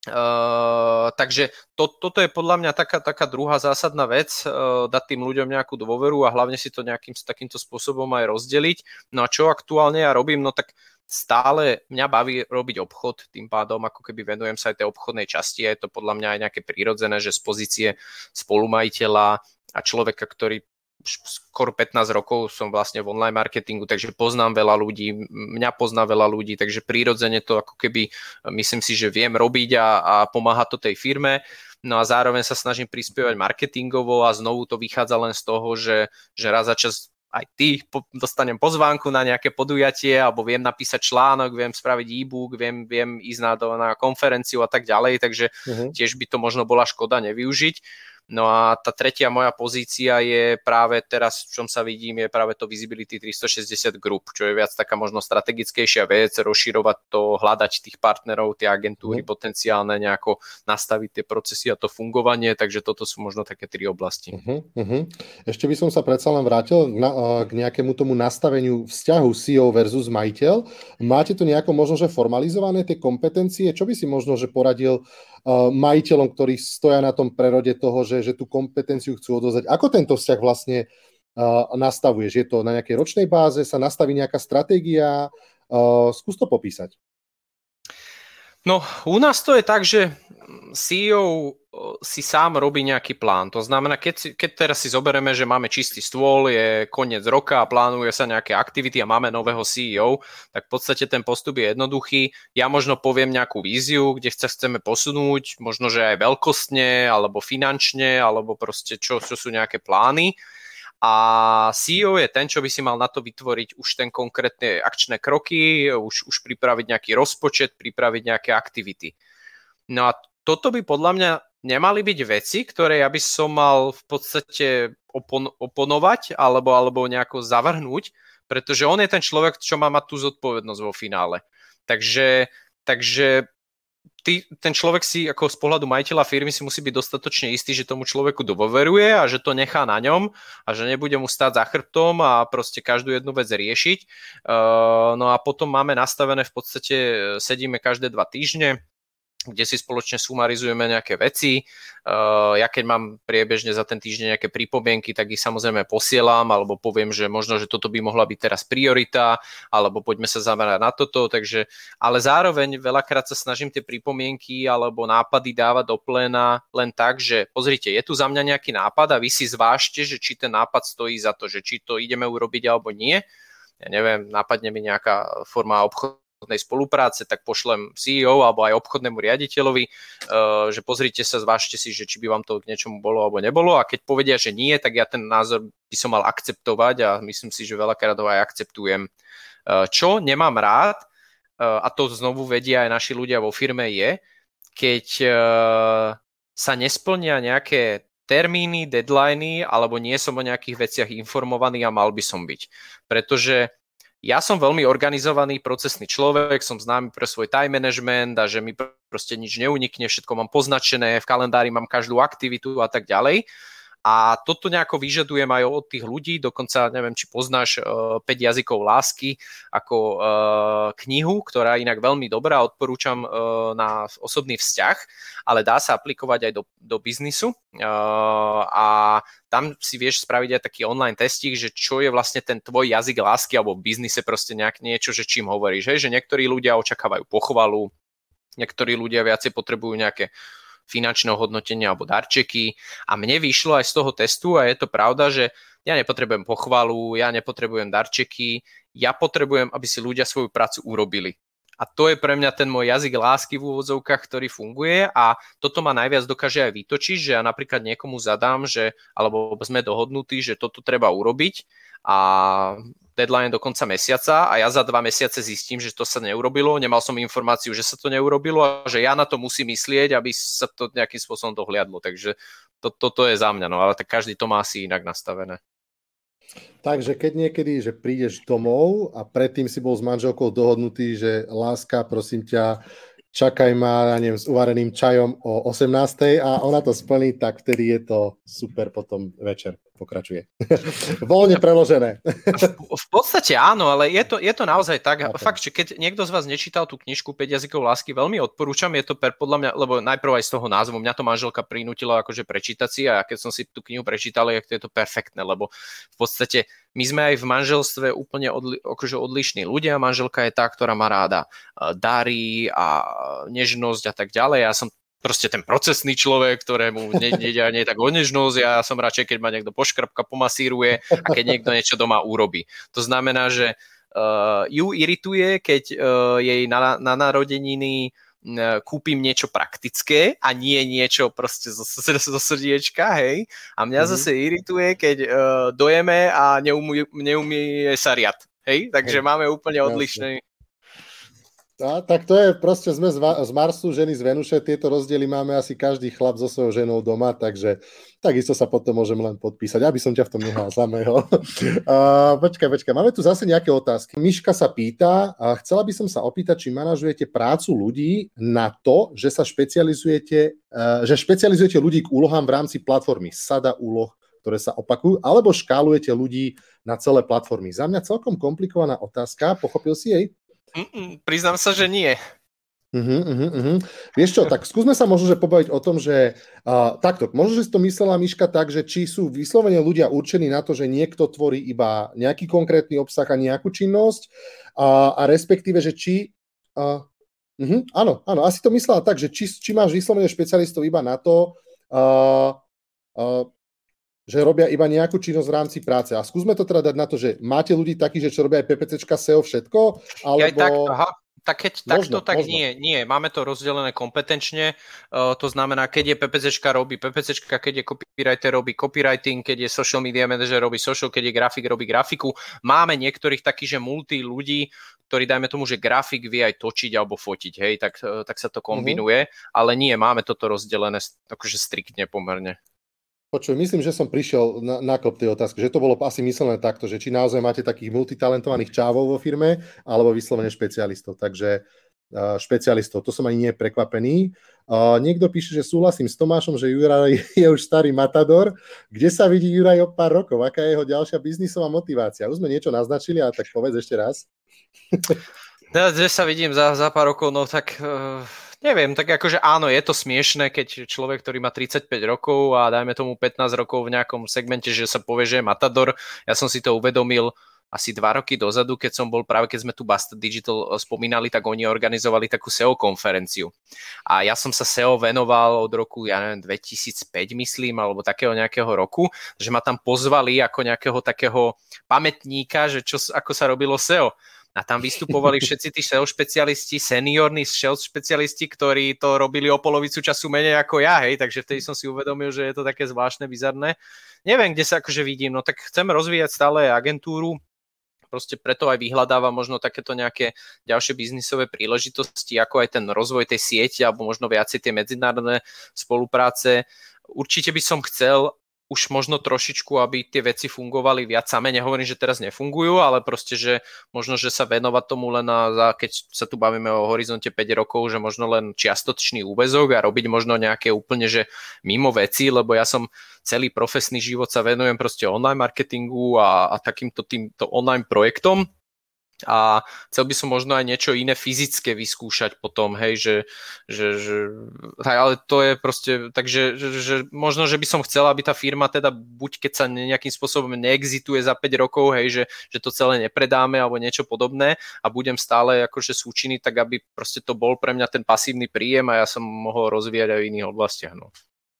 Uh, takže to, toto je podľa mňa taká, taká druhá zásadná vec, uh, dať tým ľuďom nejakú dôveru a hlavne si to nejakým takýmto spôsobom aj rozdeliť. No a čo aktuálne ja robím, no tak stále mňa baví robiť obchod, tým pádom ako keby venujem sa aj tej obchodnej časti a je to podľa mňa aj nejaké prírodzené, že z pozície spolumajiteľa a človeka, ktorý skoro 15 rokov som vlastne v online marketingu, takže poznám veľa ľudí, mňa pozná veľa ľudí, takže prírodzene to ako keby myslím si, že viem robiť a, a pomáha to tej firme. No a zároveň sa snažím prispievať marketingovo a znovu to vychádza len z toho, že, že raz za čas aj ty po, dostanem pozvánku na nejaké podujatie, alebo viem napísať článok, viem spraviť e-book, viem, viem ísť na, na konferenciu a tak ďalej, takže uh-huh. tiež by to možno bola škoda nevyužiť. No a tá tretia moja pozícia je práve teraz, v čom sa vidím, je práve to Visibility 360 Group, čo je viac taká možno strategickejšia vec, rozširovať to, hľadať tých partnerov, tie agentúry mm. potenciálne, nejako nastaviť tie procesy a to fungovanie, takže toto sú možno také tri oblasti. Uh-huh, uh-huh. Ešte by som sa predsa len vrátil na, k nejakému tomu nastaveniu vzťahu CEO versus majiteľ. Máte tu nejako možno, že formalizované tie kompetencie? Čo by si možno, že poradil uh, majiteľom, ktorí stoja na tom prerode toho, že že, že tú kompetenciu chcú odozvať. Ako tento vzťah vlastne nastavuješ? Je to na nejakej ročnej báze, sa nastaví nejaká stratégia? Skús to popísať. No, u nás to je tak, že CEO si sám robí nejaký plán. To znamená, keď, si, keď teraz si zoberieme, že máme čistý stôl, je koniec roka a plánuje sa nejaké aktivity a máme nového CEO, tak v podstate ten postup je jednoduchý. Ja možno poviem nejakú víziu, kde sa chceme posunúť, možno, že aj veľkostne, alebo finančne, alebo proste čo, čo sú nejaké plány a CEO je ten, čo by si mal na to vytvoriť už ten konkrétne akčné kroky, už, už pripraviť nejaký rozpočet, pripraviť nejaké aktivity. No a toto by podľa mňa nemali byť veci, ktoré ja by som mal v podstate opon- oponovať alebo, alebo nejako zavrhnúť, pretože on je ten človek, čo má mať tú zodpovednosť vo finále. Takže, takže ty, ten človek si ako z pohľadu majiteľa firmy si musí byť dostatočne istý, že tomu človeku doveruje a že to nechá na ňom a že nebude mu stáť za chrbtom a proste každú jednu vec riešiť. Uh, no a potom máme nastavené v podstate, sedíme každé dva týždne, kde si spoločne sumarizujeme nejaké veci. Ja keď mám priebežne za ten týždeň nejaké pripomienky, tak ich samozrejme posielam, alebo poviem, že možno, že toto by mohla byť teraz priorita, alebo poďme sa zamerať na toto. Takže, ale zároveň veľakrát sa snažím tie pripomienky alebo nápady dávať do pléna len tak, že pozrite, je tu za mňa nejaký nápad a vy si zvážte, že či ten nápad stojí za to, že či to ideme urobiť alebo nie ja neviem, nápadne mi nejaká forma obchodu obchodnej spolupráce, tak pošlem CEO alebo aj obchodnému riaditeľovi, uh, že pozrite sa, zvážte si, že či by vám to k niečomu bolo alebo nebolo a keď povedia, že nie, tak ja ten názor by som mal akceptovať a myslím si, že veľakrát ho aj akceptujem. Uh, čo nemám rád, uh, a to znovu vedia aj naši ľudia vo firme, je, keď sa nesplnia nejaké termíny, deadliny, alebo nie som o nejakých veciach informovaný a mal by som byť. Pretože ja som veľmi organizovaný procesný človek, som známy pre svoj time management a že mi proste nič neunikne, všetko mám poznačené, v kalendári mám každú aktivitu a tak ďalej. A toto nejako vyžadujem aj od tých ľudí, dokonca neviem, či poznáš uh, eh, 5 jazykov lásky ako uh, knihu, ktorá je inak veľmi dobrá, odporúčam uh, na osobný vzťah, ale dá sa aplikovať aj do, do biznisu uh, a tam si vieš spraviť aj taký online testík, že čo je vlastne ten tvoj jazyk lásky alebo v biznise proste nejak niečo, že čím hovoríš, hej? že niektorí ľudia očakávajú pochvalu, niektorí ľudia viacej potrebujú nejaké finančného hodnotenia alebo darčeky a mne vyšlo aj z toho testu a je to pravda, že ja nepotrebujem pochvalu, ja nepotrebujem darčeky, ja potrebujem, aby si ľudia svoju prácu urobili. A to je pre mňa ten môj jazyk lásky v úvodzovkách, ktorý funguje a toto ma najviac dokáže aj vytočiť, že ja napríklad niekomu zadám, že, alebo sme dohodnutí, že toto treba urobiť a deadline do konca mesiaca a ja za dva mesiace zistím, že to sa neurobilo, nemal som informáciu, že sa to neurobilo a že ja na to musím myslieť, aby sa to nejakým spôsobom dohliadlo. Takže to, toto je za mňa, no ale tak každý to má asi inak nastavené. Takže keď niekedy, že prídeš domov a predtým si bol s manželkou dohodnutý, že láska, prosím ťa, čakaj ma, ja neviem, s uvareným čajom o 18. a ona to splní, tak vtedy je to super potom večer pokračuje. Voľne preložené. v, v podstate áno, ale je to, je to naozaj tak. Okay. Fakt, že keď niekto z vás nečítal tú knižku 5 jazykov lásky, veľmi odporúčam, je to per, podľa mňa, lebo najprv aj z toho názvu, mňa to manželka prinútila akože prečítať si a keď som si tú knihu prečítal, tak to je to perfektné, lebo v podstate my sme aj v manželstve úplne odli, akože odlišní ľudia. Manželka je tá, ktorá má ráda e, dary a nežnosť a tak ďalej. Ja som proste ten procesný človek, ktorému nejde ani tak o nežnosť, ja som radšej, keď ma niekto poškrapka, pomasíruje a keď niekto niečo doma urobí. To znamená, že uh, ju irituje, keď uh, jej na, na narodeniny uh, kúpim niečo praktické a nie niečo proste zo, zo srdiečka, hej. A mňa mm-hmm. zase irituje, keď uh, dojeme a neumie, neumie sa riad, hej. Takže hej. máme úplne odlišný, a, tak to je, proste sme z Marsu, ženy z Venuše, tieto rozdiely máme asi každý chlap so svojou ženou doma, takže takisto sa potom môžem len podpísať, aby som ťa v tom nehal samého. uh, počkaj, počkaj, máme tu zase nejaké otázky. Miška sa pýta, a chcela by som sa opýtať, či manažujete prácu ľudí na to, že sa špecializujete, uh, že špecializujete ľudí k úlohám v rámci platformy, sada úloh, ktoré sa opakujú, alebo škálujete ľudí na celé platformy. Za mňa celkom komplikovaná otázka, pochopil si jej? Mm-mm, priznám sa, že nie. Uh-huh, uh-huh. Vieš čo, tak skúsme sa možno že pobaviť o tom, že uh, takto, možno, že si to myslela Miška tak, že či sú vyslovene ľudia určení na to, že niekto tvorí iba nejaký konkrétny obsah a nejakú činnosť uh, a respektíve, že či... Uh, uh-huh, áno, áno, asi to myslela tak, že či, či máš vyslovene špecialistov iba na to, uh, uh, že robia iba nejakú činnosť v rámci práce. A skúsme to teda dať na to, že máte ľudí takých, že čo robia aj PPCčka, SEO, všetko, alebo... Ja tak, aha, tak keď možno, takto, tak možno. nie, nie. Máme to rozdelené kompetenčne. Uh, to znamená, keď je PPCčka, robí PPCčka, keď je copywriter, robí copywriting, keď je social media manager, robí social, keď je grafik, robí grafiku. Máme niektorých takých, že multi ľudí, ktorí dajme tomu, že grafik vie aj točiť alebo fotiť, hej, tak, tak sa to mhm. kombinuje, uh-huh. ale nie, máme toto rozdelené akože striktne pomerne. Počuj, myslím, že som prišiel na, na klop tej otázky, že to bolo asi myslené takto, že či naozaj máte takých multitalentovaných čávov vo firme, alebo vyslovene špecialistov. Takže uh, špecialistov, to som ani nie prekvapený. Uh, niekto píše, že súhlasím s Tomášom, že Juraj je už starý matador. Kde sa vidí Juraj o pár rokov? Aká je jeho ďalšia biznisová motivácia? Už sme niečo naznačili, ale tak povedz ešte raz. Kde sa vidím za, za pár rokov? No tak... Uh Neviem, tak akože áno, je to smiešne, keď človek, ktorý má 35 rokov a dajme tomu 15 rokov v nejakom segmente, že sa povie, že je matador. Ja som si to uvedomil asi dva roky dozadu, keď som bol práve, keď sme tu Basta Digital eh, spomínali, tak oni organizovali takú SEO konferenciu. A ja som sa SEO venoval od roku, ja neviem, 2005 myslím, alebo takého nejakého roku, že ma tam pozvali ako nejakého takého pamätníka, že čo, ako sa robilo SEO a tam vystupovali všetci tí SEO špecialisti, seniorní SEO špecialisti, ktorí to robili o polovicu času menej ako ja, hej, takže vtedy som si uvedomil, že je to také zvláštne, bizarné. Neviem, kde sa akože vidím, no tak chcem rozvíjať stále agentúru, proste preto aj vyhľadávam možno takéto nejaké ďalšie biznisové príležitosti, ako aj ten rozvoj tej siete, alebo možno viacej tie medzinárodné spolupráce. Určite by som chcel už možno trošičku, aby tie veci fungovali viac same. Nehovorím, že teraz nefungujú, ale proste, že možno, že sa venovať tomu len na, keď sa tu bavíme o horizonte 5 rokov, že možno len čiastočný úvezok a robiť možno nejaké úplne, že mimo veci, lebo ja som celý profesný život sa venujem proste online marketingu a, a takýmto týmto online projektom a chcel by som možno aj niečo iné fyzické vyskúšať potom, hej, že, že, že ale to je proste, takže že, možno, že by som chcel, aby tá firma teda buď keď sa nejakým spôsobom neexituje za 5 rokov, hej, že, že to celé nepredáme alebo niečo podobné a budem stále akože súčinný, tak aby proste to bol pre mňa ten pasívny príjem a ja som mohol rozvíjať aj v iných oblastiach. No.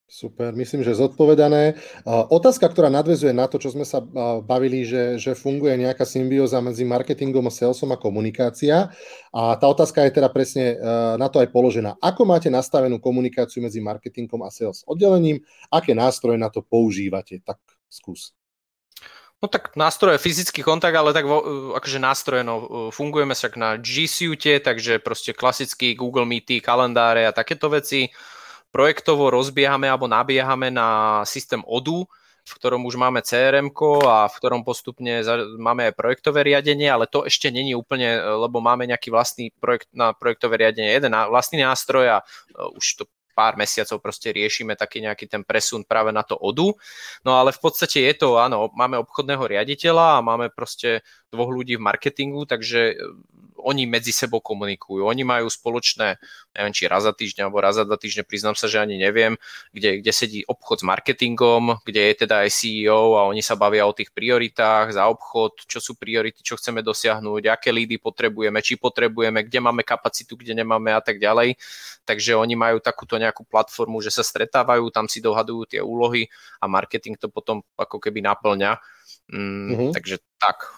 Super, myslím, že zodpovedané. Otázka, ktorá nadvezuje na to, čo sme sa bavili, že, že funguje nejaká symbióza medzi marketingom, salesom a komunikácia. A tá otázka je teda presne e, na to aj položená. Ako máte nastavenú komunikáciu medzi marketingom a sales oddelením? Aké nástroje na to používate? Tak skús. No tak nástroje, fyzický kontakt, ale tak vo, akože nástroje, no fungujeme však na G Suite, takže proste klasický Google Meety, kalendáre a takéto veci projektovo rozbiehame alebo nabiehame na systém ODU, v ktorom už máme crm a v ktorom postupne máme aj projektové riadenie, ale to ešte není úplne, lebo máme nejaký vlastný projekt na projektové riadenie, jeden vlastný nástroj a e, už to pár mesiacov proste riešime taký nejaký ten presun práve na to ODU. No ale v podstate je to, áno, máme obchodného riaditeľa a máme proste dvoch ľudí v marketingu, takže oni medzi sebou komunikujú. Oni majú spoločné, neviem, či raz za týždeň alebo raz za dva týždne, priznám sa, že ani neviem, kde, kde sedí obchod s marketingom, kde je teda aj CEO a oni sa bavia o tých prioritách za obchod, čo sú priority, čo chceme dosiahnuť, aké lídy potrebujeme, či potrebujeme, kde máme kapacitu, kde nemáme a tak ďalej. Takže oni majú takúto nejakú platformu, že sa stretávajú, tam si dohadujú tie úlohy a marketing to potom ako keby naplňa. Mm, uh-huh. Takže tak.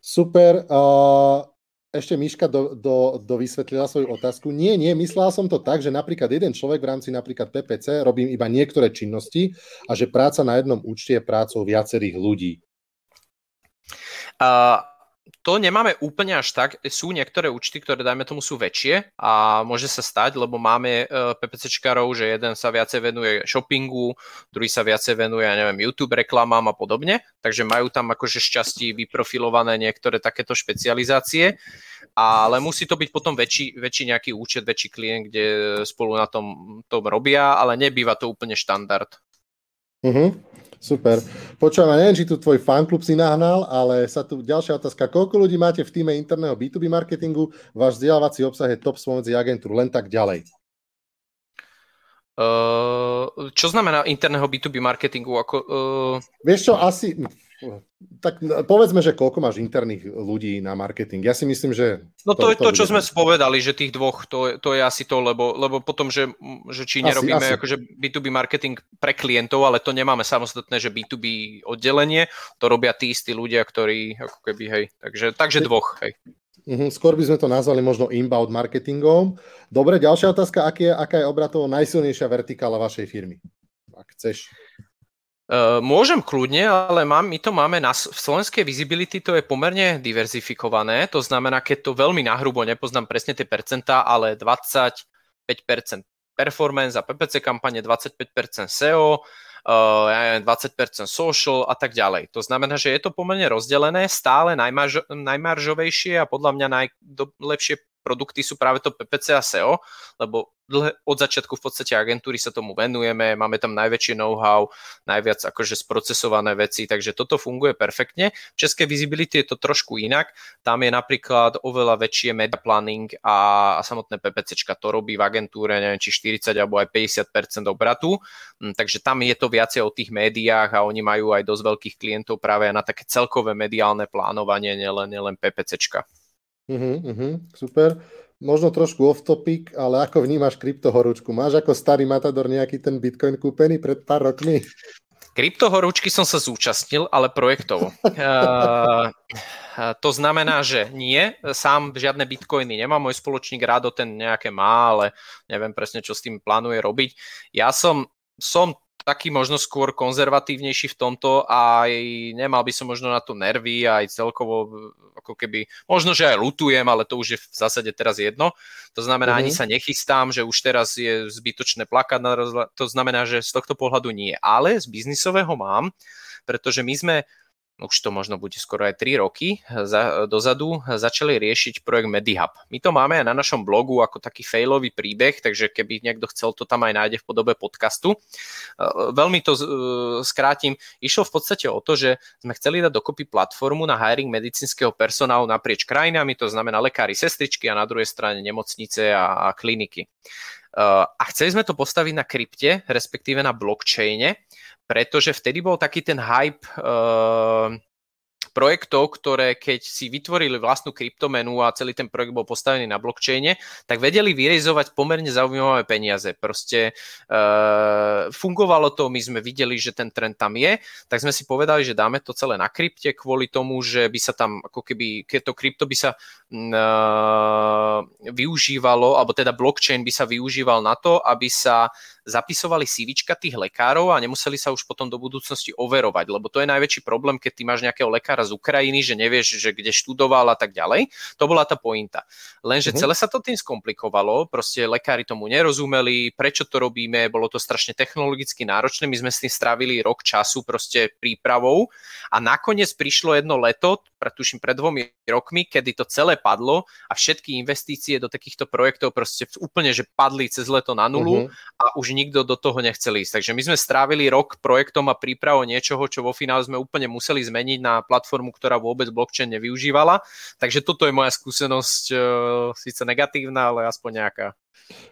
Super. Uh, ešte Miška do, do, do vysvetlila svoju otázku. Nie, nie, myslela som to tak, že napríklad jeden človek v rámci napríklad PPC robí iba niektoré činnosti a že práca na jednom účte je prácou viacerých ľudí. Uh, to nemáme úplne až tak. Sú niektoré účty, ktoré dajme tomu sú väčšie a môže sa stať, lebo máme uh, PPCčkarov, že jeden sa viacej venuje shoppingu, druhý sa viacej venuje, ja neviem, YouTube reklamám a podobne, takže majú tam akože šťastí vyprofilované niektoré takéto špecializácie, ale musí to byť potom väčší, väčší nejaký účet, väčší klient, kde spolu na tom, tom robia, ale nebýva to úplne štandard. Uh-huh. Super. Počúvam, neviem, či tu tvoj fanklub si nahnal, ale sa tu ďalšia otázka. Koľko ľudí máte v týme interného B2B marketingu? Váš vzdelávací obsah je top spomedzi agentúr, len tak ďalej. Uh, čo znamená interného B2B marketingu? Ako, uh... Vieš čo, asi tak povedzme, že koľko máš interných ľudí na marketing. Ja si myslím, že... No to, to je to, čo sme spovedali, že tých dvoch, to, to je asi to, lebo, lebo potom, že, že či nerobíme asi, asi. akože B2B marketing pre klientov, ale to nemáme samostatné, že B2B oddelenie, to robia tí istí ľudia, ktorí ako keby, hej, takže, takže dvoch, hej. Uh-huh, skôr by sme to nazvali možno inbound marketingom. Dobre, ďalšia otázka, aký je, aká je obratovo najsilnejšia vertikála vašej firmy? Ak chceš. Uh, môžem kľudne, ale mám, my to máme na, v slovenskej visibility, to je pomerne diverzifikované, to znamená, keď to veľmi nahrubo, nepoznám presne tie percentá, ale 25% performance a PPC kampane, 25% SEO, uh, 20% social a tak ďalej. To znamená, že je to pomerne rozdelené, stále najmarž, najmaržovejšie a podľa mňa najlepšie produkty sú práve to PPC a SEO, lebo od začiatku v podstate agentúry sa tomu venujeme, máme tam najväčšie know-how, najviac akože sprocesované veci, takže toto funguje perfektne. V Českej visibility je to trošku inak, tam je napríklad oveľa väčšie media planning a, a samotné PPCčka to robí v agentúre, neviem, či 40 alebo aj 50% obratu, hm, takže tam je to viacej o tých médiách a oni majú aj dosť veľkých klientov práve na také celkové mediálne plánovanie, nielen, nielen PPCčka. Uh-huh, uh-huh, super možno trošku off topic, ale ako vnímaš kryptohorúčku? Máš ako starý matador nejaký ten Bitcoin kúpený pred pár rokmi? Kryptohorúčky som sa zúčastnil, ale projektovo. uh, to znamená, že nie, sám žiadne bitcoiny nemá, môj spoločník Rado ten nejaké má, ale neviem presne, čo s tým plánuje robiť. Ja som, som taký možno skôr konzervatívnejší v tomto a aj nemal by som možno na to nervy aj celkovo ako keby, možno, že aj lutujem, ale to už je v zásade teraz jedno. To znamená, mm-hmm. ani mhm. sa nechystám, že už teraz je zbytočné plakať, na rozla- to znamená, že z tohto pohľadu nie. Ale z biznisového mám, pretože my sme už to možno bude skoro aj 3 roky za, dozadu, začali riešiť projekt MediHub. My to máme aj na našom blogu ako taký failový príbeh, takže keby niekto chcel, to tam aj nájde v podobe podcastu. E, veľmi to e, skrátim. Išlo v podstate o to, že sme chceli dať dokopy platformu na hiring medicínskeho personálu naprieč krajinami, to znamená lekári, sestričky a na druhej strane nemocnice a, a kliniky. A chceli sme to postaviť na krypte, respektíve na blockchaine, pretože vtedy bol taký ten hype uh, projektov, ktoré keď si vytvorili vlastnú kryptomenu a celý ten projekt bol postavený na blockchaine, tak vedeli vyrizovať pomerne zaujímavé peniaze. Proste uh, fungovalo to, my sme videli, že ten trend tam je, tak sme si povedali, že dáme to celé na krypte kvôli tomu, že by sa tam ako keby, keď to krypto by sa uh, využívalo, alebo teda blockchain by sa využíval na to, aby sa zapisovali CVčka tých lekárov a nemuseli sa už potom do budúcnosti overovať, lebo to je najväčší problém, keď ty máš nejakého lekára z Ukrajiny, že nevieš, že kde študoval a tak ďalej. To bola tá pointa. Lenže mm-hmm. celé sa to tým skomplikovalo, proste lekári tomu nerozumeli, prečo to robíme, bolo to strašne technologicky náročné, my sme s tým strávili rok času proste prípravou a nakoniec prišlo jedno leto, pretuším pred dvomi rokmi, kedy to celé padlo a všetky investície do takýchto projektov proste úplne, že padli cez leto na nulu mm-hmm. a už nikto do toho nechcel ísť. Takže my sme strávili rok projektom a prípravou niečoho, čo vo finále sme úplne museli zmeniť na platformu, ktorá vôbec blockchain nevyužívala. Takže toto je moja skúsenosť, e, síce negatívna, ale aspoň nejaká.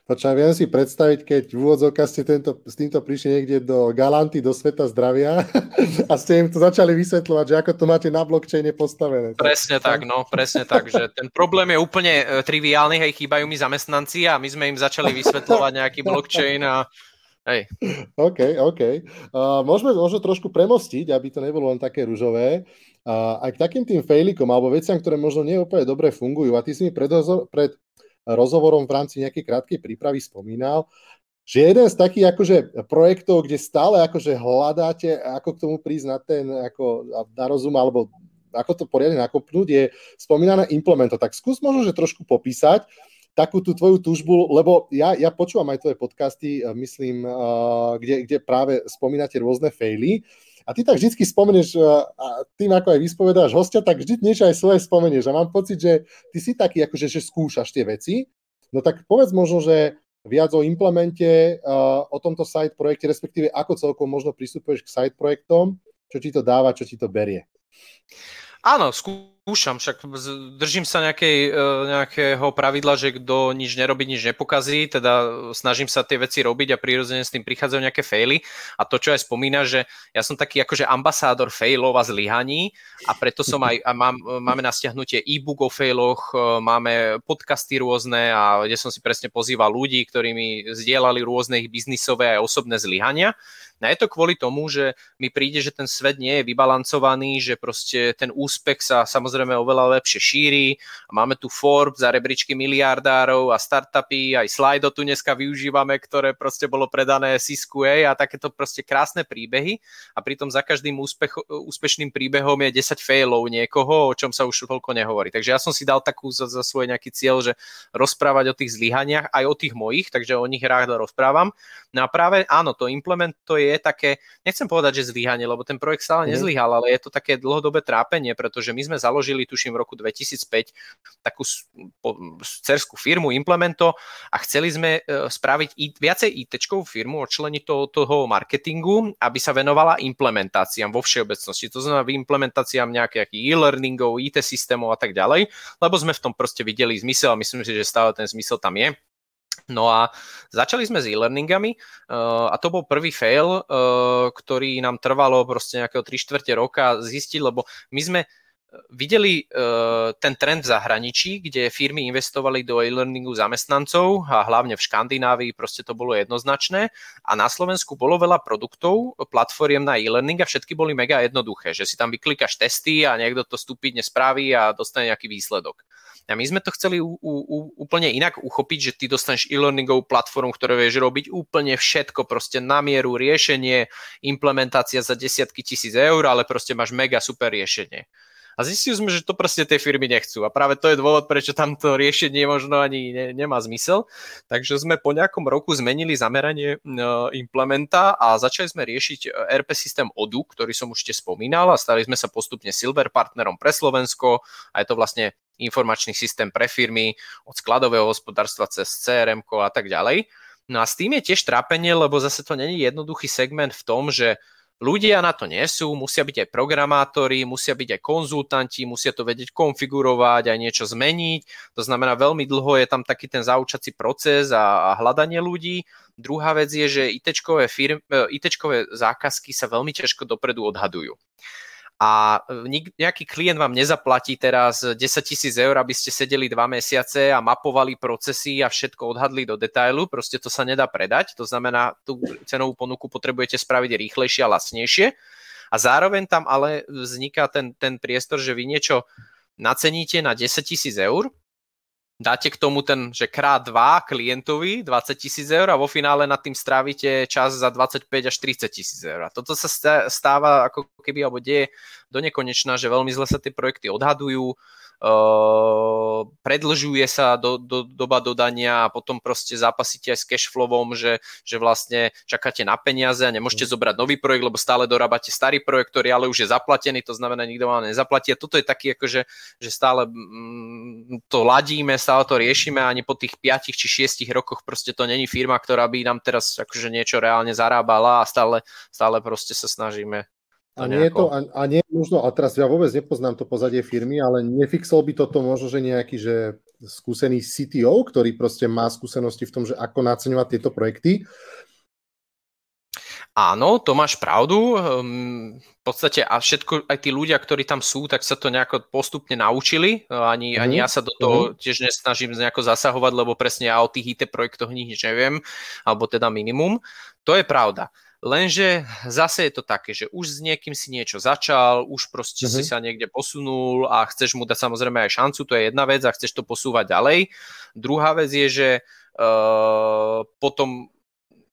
Počkaj, viem si predstaviť, keď v úvodzovkách ste tento, s týmto prišli niekde do Galanty, do sveta zdravia a ste im to začali vysvetľovať, že ako to máte na blockchaine postavené. Presne tak, no, presne tak, že ten problém je úplne e, triviálny, hej, chýbajú mi zamestnanci a my sme im začali vysvetľovať nejaký blockchain a Hej. OK, OK. Uh, môžeme možno trošku premostiť, aby to nebolo len také ružové. Uh, aj k takým tým failikom alebo veciam, ktoré možno nie úplne dobre fungujú. A ty si mi pred, pred rozhovorom v rámci nejakej krátkej prípravy spomínal, že jeden z takých akože projektov, kde stále akože hľadáte, ako k tomu prísť na ten, ako na rozum, alebo ako to poriadne nakopnúť, je spomínané implemento. Tak skús možno, že trošku popísať takú tú tvoju túžbu, lebo ja, ja počúvam aj tvoje podcasty, myslím, kde, kde práve spomínate rôzne faily a ty tak vždy spomenieš, a tým ako aj vyspovedáš hostia, tak vždy niečo aj svoje spomenieš. A mám pocit, že ty si taký, akože, že skúšaš tie veci. No tak povedz možno, že viac o implemente, o tomto side projekte, respektíve ako celkom možno pristupuješ k side projektom, čo ti to dáva, čo ti to berie. Áno, skúšam, však držím sa nejakej, e, nejakého pravidla, že kto nič nerobí, nič nepokazí, teda snažím sa tie veci robiť a prirodzene s tým prichádzajú nejaké faily. A to, čo aj spomína, že ja som taký akože ambasádor failov a zlyhaní a preto som aj, a mám, máme na stiahnutie e-book o failoch, e, máme podcasty rôzne a kde som si presne pozýval ľudí, ktorí mi zdieľali rôzne ich biznisové a osobné zlyhania No je to kvôli tomu, že mi príde, že ten svet nie je vybalancovaný, že proste ten úspech sa samozrejme oveľa lepšie šíri. Máme tu Forbes a rebríčky miliardárov a startupy, aj Slido tu dneska využívame, ktoré proste bolo predané Cisco a takéto proste krásne príbehy. A pritom za každým úspech, úspešným príbehom je 10 failov niekoho, o čom sa už toľko nehovorí. Takže ja som si dal takú za, za svoj nejaký cieľ, že rozprávať o tých zlyhaniach, aj o tých mojich, takže o nich rád rozprávam. No a práve áno, to implement to je je také, nechcem povedať, že zlyhanie, lebo ten projekt stále mhm. nezlyhal, ale je to také dlhodobé trápenie, pretože my sme založili, tuším, v roku 2005 takú cerskú firmu Implemento a chceli sme e, spraviť viacej it firmu, odčleniť to toho marketingu, aby sa venovala implementáciám vo všeobecnosti. To znamená implementáciám nejakých e-learningov, IT systémov a tak ďalej, lebo sme v tom proste videli zmysel a myslím si, že stále ten zmysel tam je. No a začali sme s e-learningami uh, a to bol prvý fail, uh, ktorý nám trvalo proste nejakého 3 čtvrte roka zistiť, lebo my sme videli uh, ten trend v zahraničí, kde firmy investovali do e-learningu zamestnancov a hlavne v Škandinávii proste to bolo jednoznačné a na Slovensku bolo veľa produktov, platformiem na e-learning a všetky boli mega jednoduché, že si tam vyklikáš testy a niekto to stupidne spraví a dostane nejaký výsledok. A my sme to chceli u, u, úplne inak uchopiť, že ty dostaneš e-learningovú platformu, ktorá vieš robiť úplne všetko, proste na mieru, riešenie, implementácia za desiatky tisíc eur, ale proste máš mega super riešenie. A zistili sme, že to proste tie firmy nechcú. A práve to je dôvod, prečo tamto riešenie možno ani ne, nemá zmysel. Takže sme po nejakom roku zmenili zameranie uh, implementa a začali sme riešiť e, RP systém ODU, ktorý som už ste spomínal a stali sme sa postupne silver partnerom pre Slovensko a je to vlastne informačný systém pre firmy od skladového hospodárstva cez CRM a tak ďalej. No a s tým je tiež trápenie, lebo zase to není jednoduchý segment v tom, že ľudia na to nie sú, musia byť aj programátori, musia byť aj konzultanti, musia to vedieť konfigurovať, aj niečo zmeniť. To znamená, veľmi dlho je tam taký ten zaučací proces a, a hľadanie ľudí. Druhá vec je, že IT-čkové, firm, IT-čkové zákazky sa veľmi ťažko dopredu odhadujú a e, nejaký klient vám nezaplatí teraz 10 tisíc eur, aby ste sedeli dva mesiace a mapovali procesy a všetko odhadli do detailu, proste to sa nedá predať, to znamená, tú cenovú ponuku potrebujete spraviť rýchlejšie a lacnejšie. A zároveň tam ale vzniká ten, ten priestor, že vy niečo naceníte na 10 tisíc eur dáte k tomu ten, že krát dva klientovi 20 tisíc eur a vo finále nad tým strávite čas za 25 až 30 tisíc eur. A toto sa stáva ako keby, alebo deje do nekonečna, že veľmi zle sa tie projekty odhadujú, Uh, predlžuje sa do, do, doba dodania a potom proste zápasíte aj s cashflowom, že, že vlastne čakáte na peniaze a nemôžete mm. zobrať nový projekt, lebo stále dorábate starý projekt, ktorý ale už je zaplatený, to znamená, nikto vám nezaplatí. A toto je taký, akože, že stále mm, to ladíme, stále to riešime a ani po tých 5 či 6 rokoch proste to není firma, ktorá by nám teraz akože niečo reálne zarábala a stále, stále proste sa snažíme a nie, je to, a, a nie možno, a teraz ja vôbec nepoznám to pozadie firmy, ale nefixol by toto možno, že nejaký že skúsený CTO, ktorý proste má skúsenosti v tom, že ako naceňovať tieto projekty. Áno, to máš pravdu. Ehm, v podstate a všetko, aj tí ľudia, ktorí tam sú, tak sa to nejako postupne naučili. Ani, mm ani ja sa do toho mm tiež nesnažím nejako zasahovať, lebo presne ja o tých IT projektoch nič neviem, alebo teda minimum. To je pravda. Lenže zase je to také, že už s niekým si niečo začal, už proste mm-hmm. si sa niekde posunul a chceš mu dať samozrejme aj šancu, to je jedna vec a chceš to posúvať ďalej. Druhá vec je, že uh, potom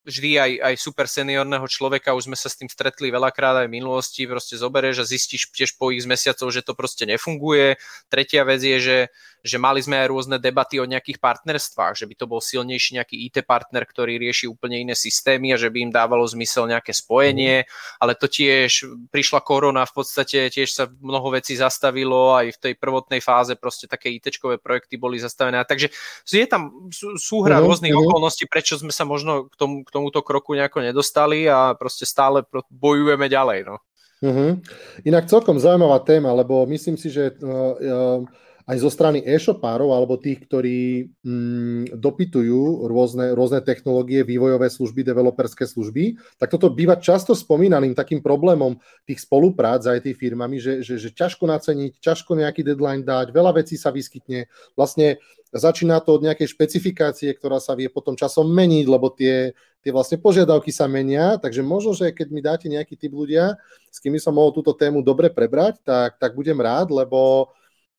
vždy aj, aj super seniorného človeka, už sme sa s tým stretli veľakrát aj v minulosti, proste zoberieš a zistíš tiež po ich mesiacov, že to proste nefunguje. Tretia vec je, že, že mali sme aj rôzne debaty o nejakých partnerstvách, že by to bol silnejší nejaký IT partner, ktorý rieši úplne iné systémy a že by im dávalo zmysel nejaké spojenie, ale to tiež prišla korona, v podstate tiež sa mnoho vecí zastavilo, aj v tej prvotnej fáze proste také IT-čkové projekty boli zastavené. Takže je tam súhra uh-huh, rôznych uh-huh. okolností, prečo sme sa možno k, tomu, k tomuto kroku nejako nedostali a proste stále bojujeme ďalej. No. Uh-huh. Inak celkom zaujímavá téma, lebo myslím si, že uh, uh, aj zo strany e-shopárov alebo tých, ktorí mm, dopytujú rôzne, rôzne technológie, vývojové služby, developerské služby, tak toto býva často spomínaným takým problémom tých spoluprác aj tých firmami, že, že, že ťažko naceniť, ťažko nejaký deadline dať, veľa vecí sa vyskytne. Vlastne začína to od nejakej špecifikácie, ktorá sa vie potom časom meniť, lebo tie, tie vlastne požiadavky sa menia, takže možno, že keď mi dáte nejaký typ ľudia, s kými som mohol túto tému dobre prebrať, tak, tak budem rád, lebo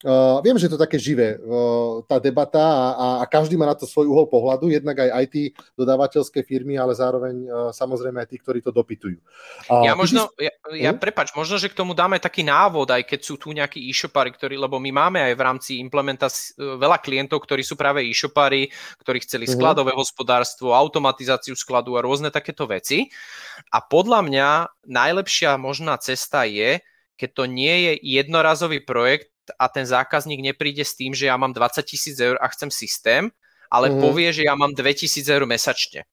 Uh, viem, že je to také živé, uh, tá debata a, a každý má na to svoj uhol pohľadu, jednak aj IT dodávateľské firmy, ale zároveň uh, samozrejme aj tí, ktorí to dopytujú. Uh, ja možno, si... ja, ja hm? prepač, možno, že k tomu dáme taký návod, aj keď sú tu nejakí e-shopári, ktorí, lebo my máme aj v rámci implementácie veľa klientov, ktorí sú práve e-shopári, ktorí chceli mhm. skladové uh-huh. hospodárstvo, automatizáciu skladu a rôzne takéto veci. A podľa mňa najlepšia možná cesta je, keď to nie je jednorazový projekt, a ten zákazník nepríde s tým, že ja mám 20 tisíc eur a chcem systém, ale mm-hmm. povie, že ja mám 2000 eur mesačne.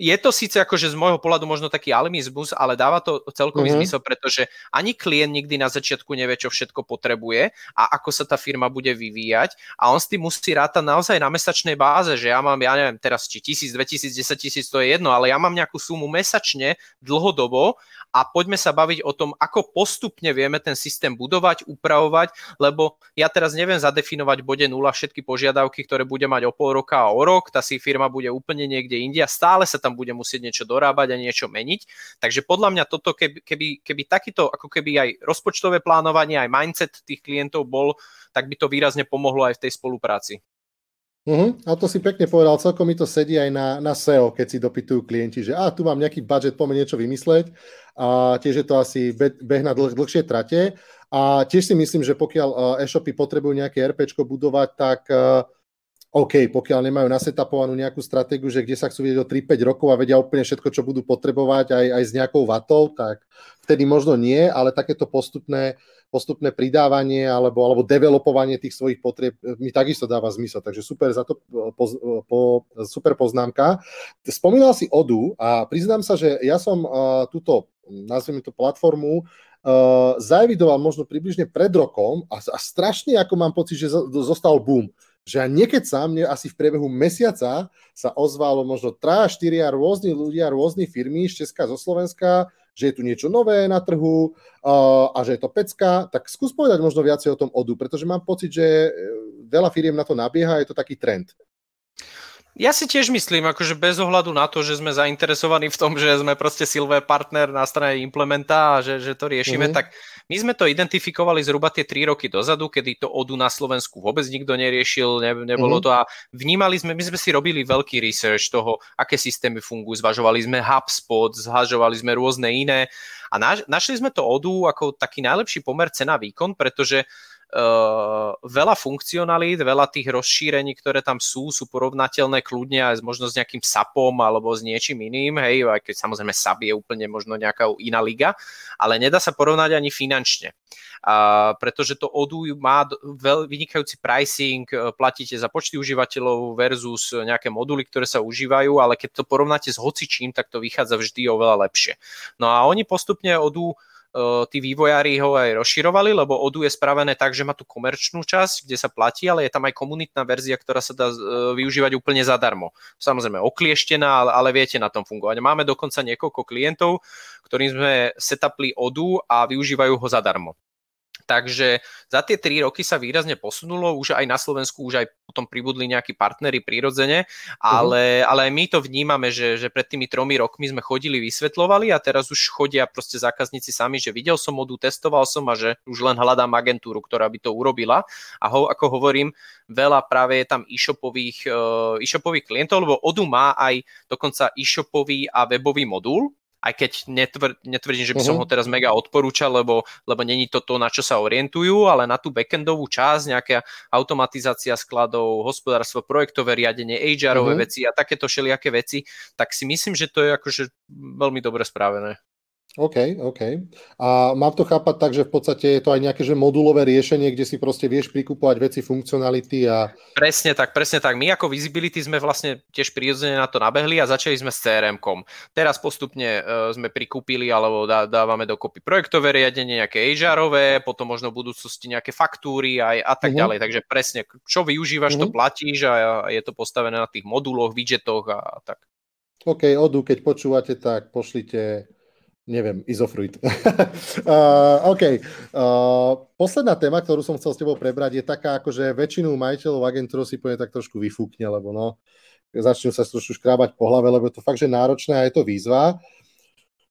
Je to síce akože z môjho pohľadu možno taký alimizmus, ale dáva to celkový mm-hmm. zmysel, pretože ani klient nikdy na začiatku nevie, čo všetko potrebuje a ako sa tá firma bude vyvíjať a on s tým musí rátať naozaj na mesačnej báze, že ja mám, ja neviem teraz, či 1000, 2000, 10 tisíc, to je jedno, ale ja mám nejakú sumu mesačne dlhodobo a poďme sa baviť o tom, ako postupne vieme ten systém budovať, upravovať, lebo ja teraz neviem zadefinovať bode 0 všetky požiadavky, ktoré bude mať o pol roka a o rok, tá si firma bude úplne niekde inde a stále sa tam tam bude musieť niečo dorábať a niečo meniť. Takže podľa mňa toto, keby, keby, keby takýto, ako keby aj rozpočtové plánovanie, aj mindset tých klientov bol, tak by to výrazne pomohlo aj v tej spolupráci. Uh-huh. A to si pekne povedal, celkom mi to sedí aj na, na SEO, keď si dopytujú klienti, že a tu mám nejaký budget, poďme niečo vymysleť a tiež je to asi be, beh na dlh, dlhšie trate a tiež si myslím, že pokiaľ e-shopy potrebujú nejaké RPčko budovať, tak uh, OK, pokiaľ nemajú nasetapovanú nejakú stratégiu, že kde sa chcú vidieť o 3-5 rokov a vedia úplne všetko, čo budú potrebovať aj, aj s nejakou vatou, tak vtedy možno nie, ale takéto postupné, postupné pridávanie alebo, alebo developovanie tých svojich potrieb mi takisto dáva zmysel. Takže super za to po, po, super poznámka. Spomínal si Odu a priznám sa, že ja som uh, túto, nazvime to platformu, uh, zaevidoval možno približne pred rokom a, a strašne ako mám pocit, že zostal boom že ja nekecam, mne asi v priebehu mesiaca sa ozvalo možno 3, 4 rôzni ľudia, rôzni firmy z Česka, zo Slovenska, že je tu niečo nové na trhu uh, a že je to pecka, tak skús povedať možno viacej o tom odu, pretože mám pocit, že e, veľa firiem na to nabieha, je to taký trend. Ja si tiež myslím, akože bez ohľadu na to, že sme zainteresovaní v tom, že sme proste silvé partner na strane implementa a že, že to riešime, mm-hmm. tak my sme to identifikovali zhruba tie 3 roky dozadu, kedy to odu na Slovensku vôbec nikto neriešil, ne, nebolo mm-hmm. to a vnímali sme, my sme si robili veľký research toho, aké systémy fungujú, zvažovali sme HubSpot, zvažovali sme rôzne iné a naš, našli sme to odu ako taký najlepší pomer cena výkon, pretože veľa funkcionalít, veľa tých rozšírení, ktoré tam sú, sú porovnateľné kľudne aj možno s nejakým SAPom alebo s niečím iným, hej, aj keď samozrejme SAP je úplne možno nejaká iná liga, ale nedá sa porovnať ani finančne. Uh, pretože to Odoo má veľ, vynikajúci pricing, e, platíte za počty užívateľov versus nejaké moduly, ktoré sa užívajú, ale keď to porovnáte s hocičím, tak to vychádza vždy oveľa lepšie. No a oni postupne Odoo tí vývojári ho aj rozširovali, lebo Odu je spravené tak, že má tú komerčnú časť, kde sa platí, ale je tam aj komunitná verzia, ktorá sa dá e, využívať úplne zadarmo. Samozrejme oklieštená, ale, ale viete na tom fungovať. Máme dokonca niekoľko klientov, ktorým sme setupli Odu a využívajú ho zadarmo. Takže za tie tri roky sa výrazne posunulo, už aj na Slovensku už aj potom pribudli nejakí partnery prirodzene, ale, uh-huh. ale aj my to vnímame, že, že pred tými tromi rokmi sme chodili, vysvetlovali a teraz už chodia proste zákazníci sami, že videl som modu, testoval som a že už len hľadám agentúru, ktorá by to urobila. A ho, ako hovorím, veľa práve je tam e-shopových, uh, e-shopových klientov, lebo Odu má aj dokonca e-shopový a webový modul, aj keď netvr, netvrdím, že by som uh-huh. ho teraz mega odporúčal, lebo, lebo není to to, na čo sa orientujú, ale na tú backendovú časť, nejaká automatizácia skladov, hospodárstvo, projektové riadenie, HR-ové uh-huh. veci a takéto všelijaké veci, tak si myslím, že to je akože veľmi dobre spravené. OK, OK. A mám to chápať tak, že v podstate je to aj nejaké že modulové riešenie, kde si proste vieš prikupovať veci, funkcionality a... Presne tak, presne tak. My ako Visibility sme vlastne tiež prirodzene na to nabehli a začali sme s CRM-kom. Teraz postupne uh, sme prikúpili alebo dá, dávame dokopy projektové riadenie, nejaké HR-ové, potom možno v budúcnosti nejaké faktúry a, a tak uh-huh. ďalej. Takže presne, čo využívaš, uh-huh. to platíš a, a je to postavené na tých moduloch, widgetoch a, a tak. OK, Odu, keď počúvate, tak pošlite neviem, izofruit. uh, OK. Uh, posledná téma, ktorú som chcel s tebou prebrať, je taká, akože väčšinu majiteľov agentúrov si povie tak trošku vyfúkne, lebo no, začnú sa trošku škrábať po hlave, lebo je to fakt, že náročné a je to výzva.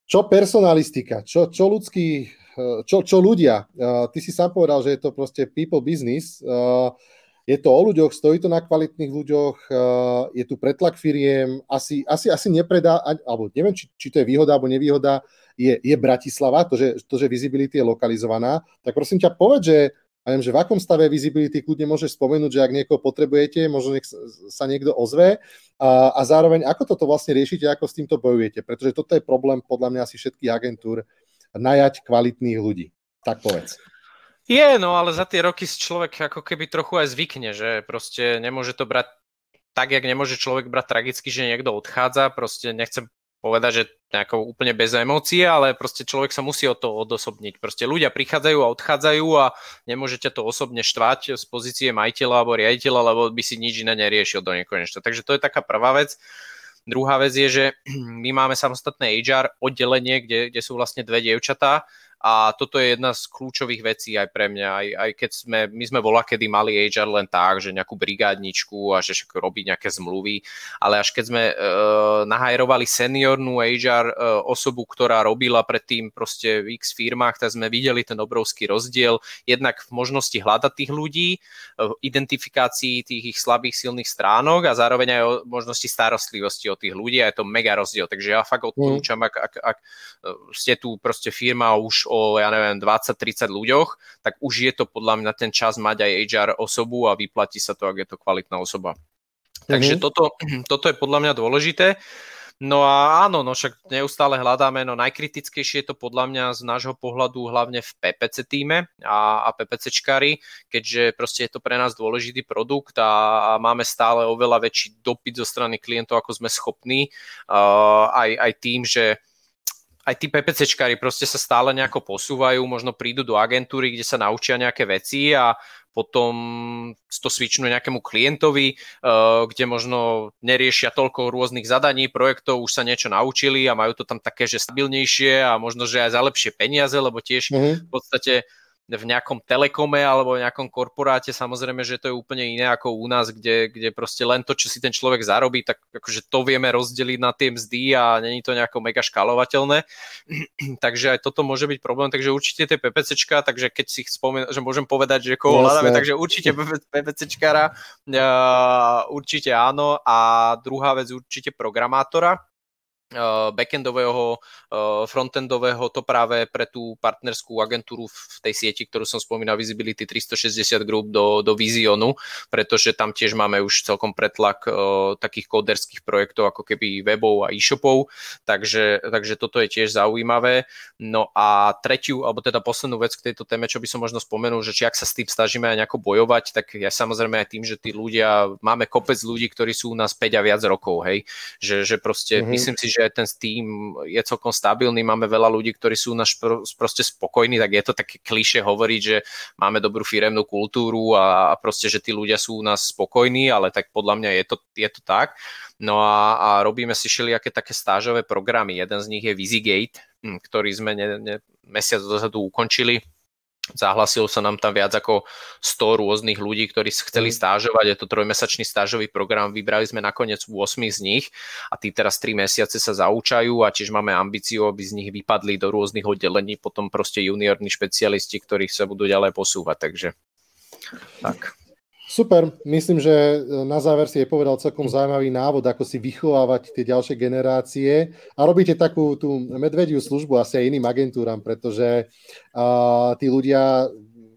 Čo personalistika, čo, čo ľudský, čo, čo ľudia, uh, ty si sám povedal, že je to proste people business, uh, je to o ľuďoch, stojí to na kvalitných ľuďoch, eh, je tu pretlak firiem, asi, asi, asi nepredá, alebo neviem, či, či to je výhoda alebo nevýhoda, je, je Bratislava, to že, to, že visibility je lokalizovaná, tak prosím ťa povedz, že, neviem, že v akom stave visibility kľudne môžeš spomenúť, že ak niekoho potrebujete, možno nech sa niekto ozve a, a zároveň ako toto vlastne riešite, ako s týmto bojujete, pretože toto je problém podľa mňa asi všetkých agentúr, najať kvalitných ľudí. Tak povedz. Je, no ale za tie roky si človek ako keby trochu aj zvykne, že proste nemôže to brať tak, jak nemôže človek brať tragicky, že niekto odchádza, proste nechcem povedať, že nejako úplne bez emócie, ale proste človek sa musí o to odosobniť. Proste ľudia prichádzajú a odchádzajú a nemôžete to osobne štvať z pozície majiteľa alebo riaditeľa, lebo by si nič iné neriešil do nekonečna. Takže to je taká prvá vec. Druhá vec je, že my máme samostatné HR oddelenie, kde, kde sú vlastne dve dievčatá, a toto je jedna z kľúčových vecí aj pre mňa, aj, aj keď sme, my sme bola kedy mali HR len tak, že nejakú brigádničku a že robí nejaké zmluvy, ale až keď sme uh, nahajrovali seniornú HR uh, e, osobu, ktorá robila predtým proste v x firmách, tak sme videli ten obrovský rozdiel, jednak v možnosti hľadať tých ľudí, v identifikácii tých ich slabých, silných stránok a zároveň aj o možnosti starostlivosti o tých ľudí a je to mega rozdiel. Takže ja fakt odporúčam, ak, ak, ak ste tu proste firma už o, ja neviem, 20-30 ľuďoch, tak už je to podľa mňa ten čas mať aj HR osobu a vyplatí sa to, ak je to kvalitná osoba. Mm-hmm. Takže mhm. toto, toto je podľa mňa dôležité. No a áno, no však neustále hľadáme, no najkritickejšie je to podľa mňa z nášho pohľadu hlavne v PPC týme a, a PPCčkári, keďže proste je to pre nás dôležitý produkt a, a máme stále oveľa väčší dopyt zo strany klientov, ako sme schopní, uh, aj, aj tým, že aj tí PPCčkári proste sa stále nejako posúvajú, možno prídu do agentúry, kde sa naučia nejaké veci a potom to switchnú nejakému klientovi, uh, kde možno neriešia toľko rôznych zadaní, projektov, už sa niečo naučili a majú to tam také, že stabilnejšie a možno, že aj za lepšie peniaze, lebo tiež mm-hmm. v podstate v nejakom telekome alebo v nejakom korporáte, samozrejme, že to je úplne iné ako u nás, kde, kde proste len to, čo si ten človek zarobí, tak akože to vieme rozdeliť na tie mzdy a není to nejako mega škalovateľné. takže aj toto môže byť problém, takže určite tie PPCčka, takže keď si spomen, že môžem povedať, že koho hľadáme, takže určite PPCčkara, uh, určite áno. A druhá vec určite programátora, backendového, frontendového, to práve pre tú partnerskú agentúru v tej sieti, ktorú som spomínal, Visibility 360 Group do, do Visionu, pretože tam tiež máme už celkom pretlak uh, takých kóderských projektov, ako keby webov a e-shopov, takže, takže toto je tiež zaujímavé. No a tretiu, alebo teda poslednú vec k tejto téme, čo by som možno spomenul, že či ak sa s tým snažíme aj nejako bojovať, tak ja samozrejme aj tým, že tí ľudia, máme kopec ľudí, ktorí sú u nás 5 a viac rokov, hej, že, že proste mm-hmm. myslím si, že že ten Steam je celkom stabilný, máme veľa ľudí, ktorí sú naš proste spokojní, tak je to také kliše hovoriť, že máme dobrú firemnú kultúru a proste, že tí ľudia sú u nás spokojní, ale tak podľa mňa je to, je to tak. No a, a robíme si všelijaké také stážové programy. Jeden z nich je Vizigate, hm, ktorý sme ne, ne, mesiac dozadu ukončili Zahlasilo sa nám tam viac ako 100 rôznych ľudí, ktorí chceli mhm. stážovať. Je to trojmesačný stážový program, vybrali sme nakoniec 8 z nich a tí teraz 3 mesiace sa zaučajú a tiež máme ambíciu, aby z nich vypadli do rôznych oddelení, potom proste juniorní špecialisti, ktorí sa budú ďalej posúvať. Takže tak. Super, myslím, že na záver si je povedal celkom zaujímavý návod, ako si vychovávať tie ďalšie generácie a robíte takú tú medvediu službu asi aj iným agentúram, pretože uh, tí ľudia,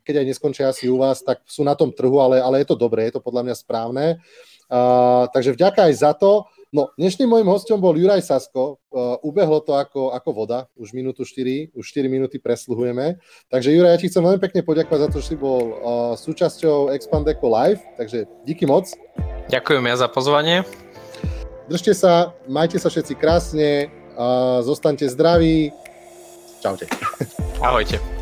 keď aj neskončia asi u vás, tak sú na tom trhu, ale, ale je to dobré, je to podľa mňa správne. Uh, takže vďaka aj za to. No, dnešným môjim hostom bol Juraj Sasko. Uh, ubehlo to ako, ako voda, už minútu 4, už 4 minúty presluhujeme. Takže Juraj, ja ti chcem veľmi pekne poďakovať za to, že si bol uh, súčasťou Expandeco Live, takže díky moc. Ďakujem ja za pozvanie. Držte sa, majte sa všetci krásne, uh, zostaňte zdraví. Čaute. Ahojte.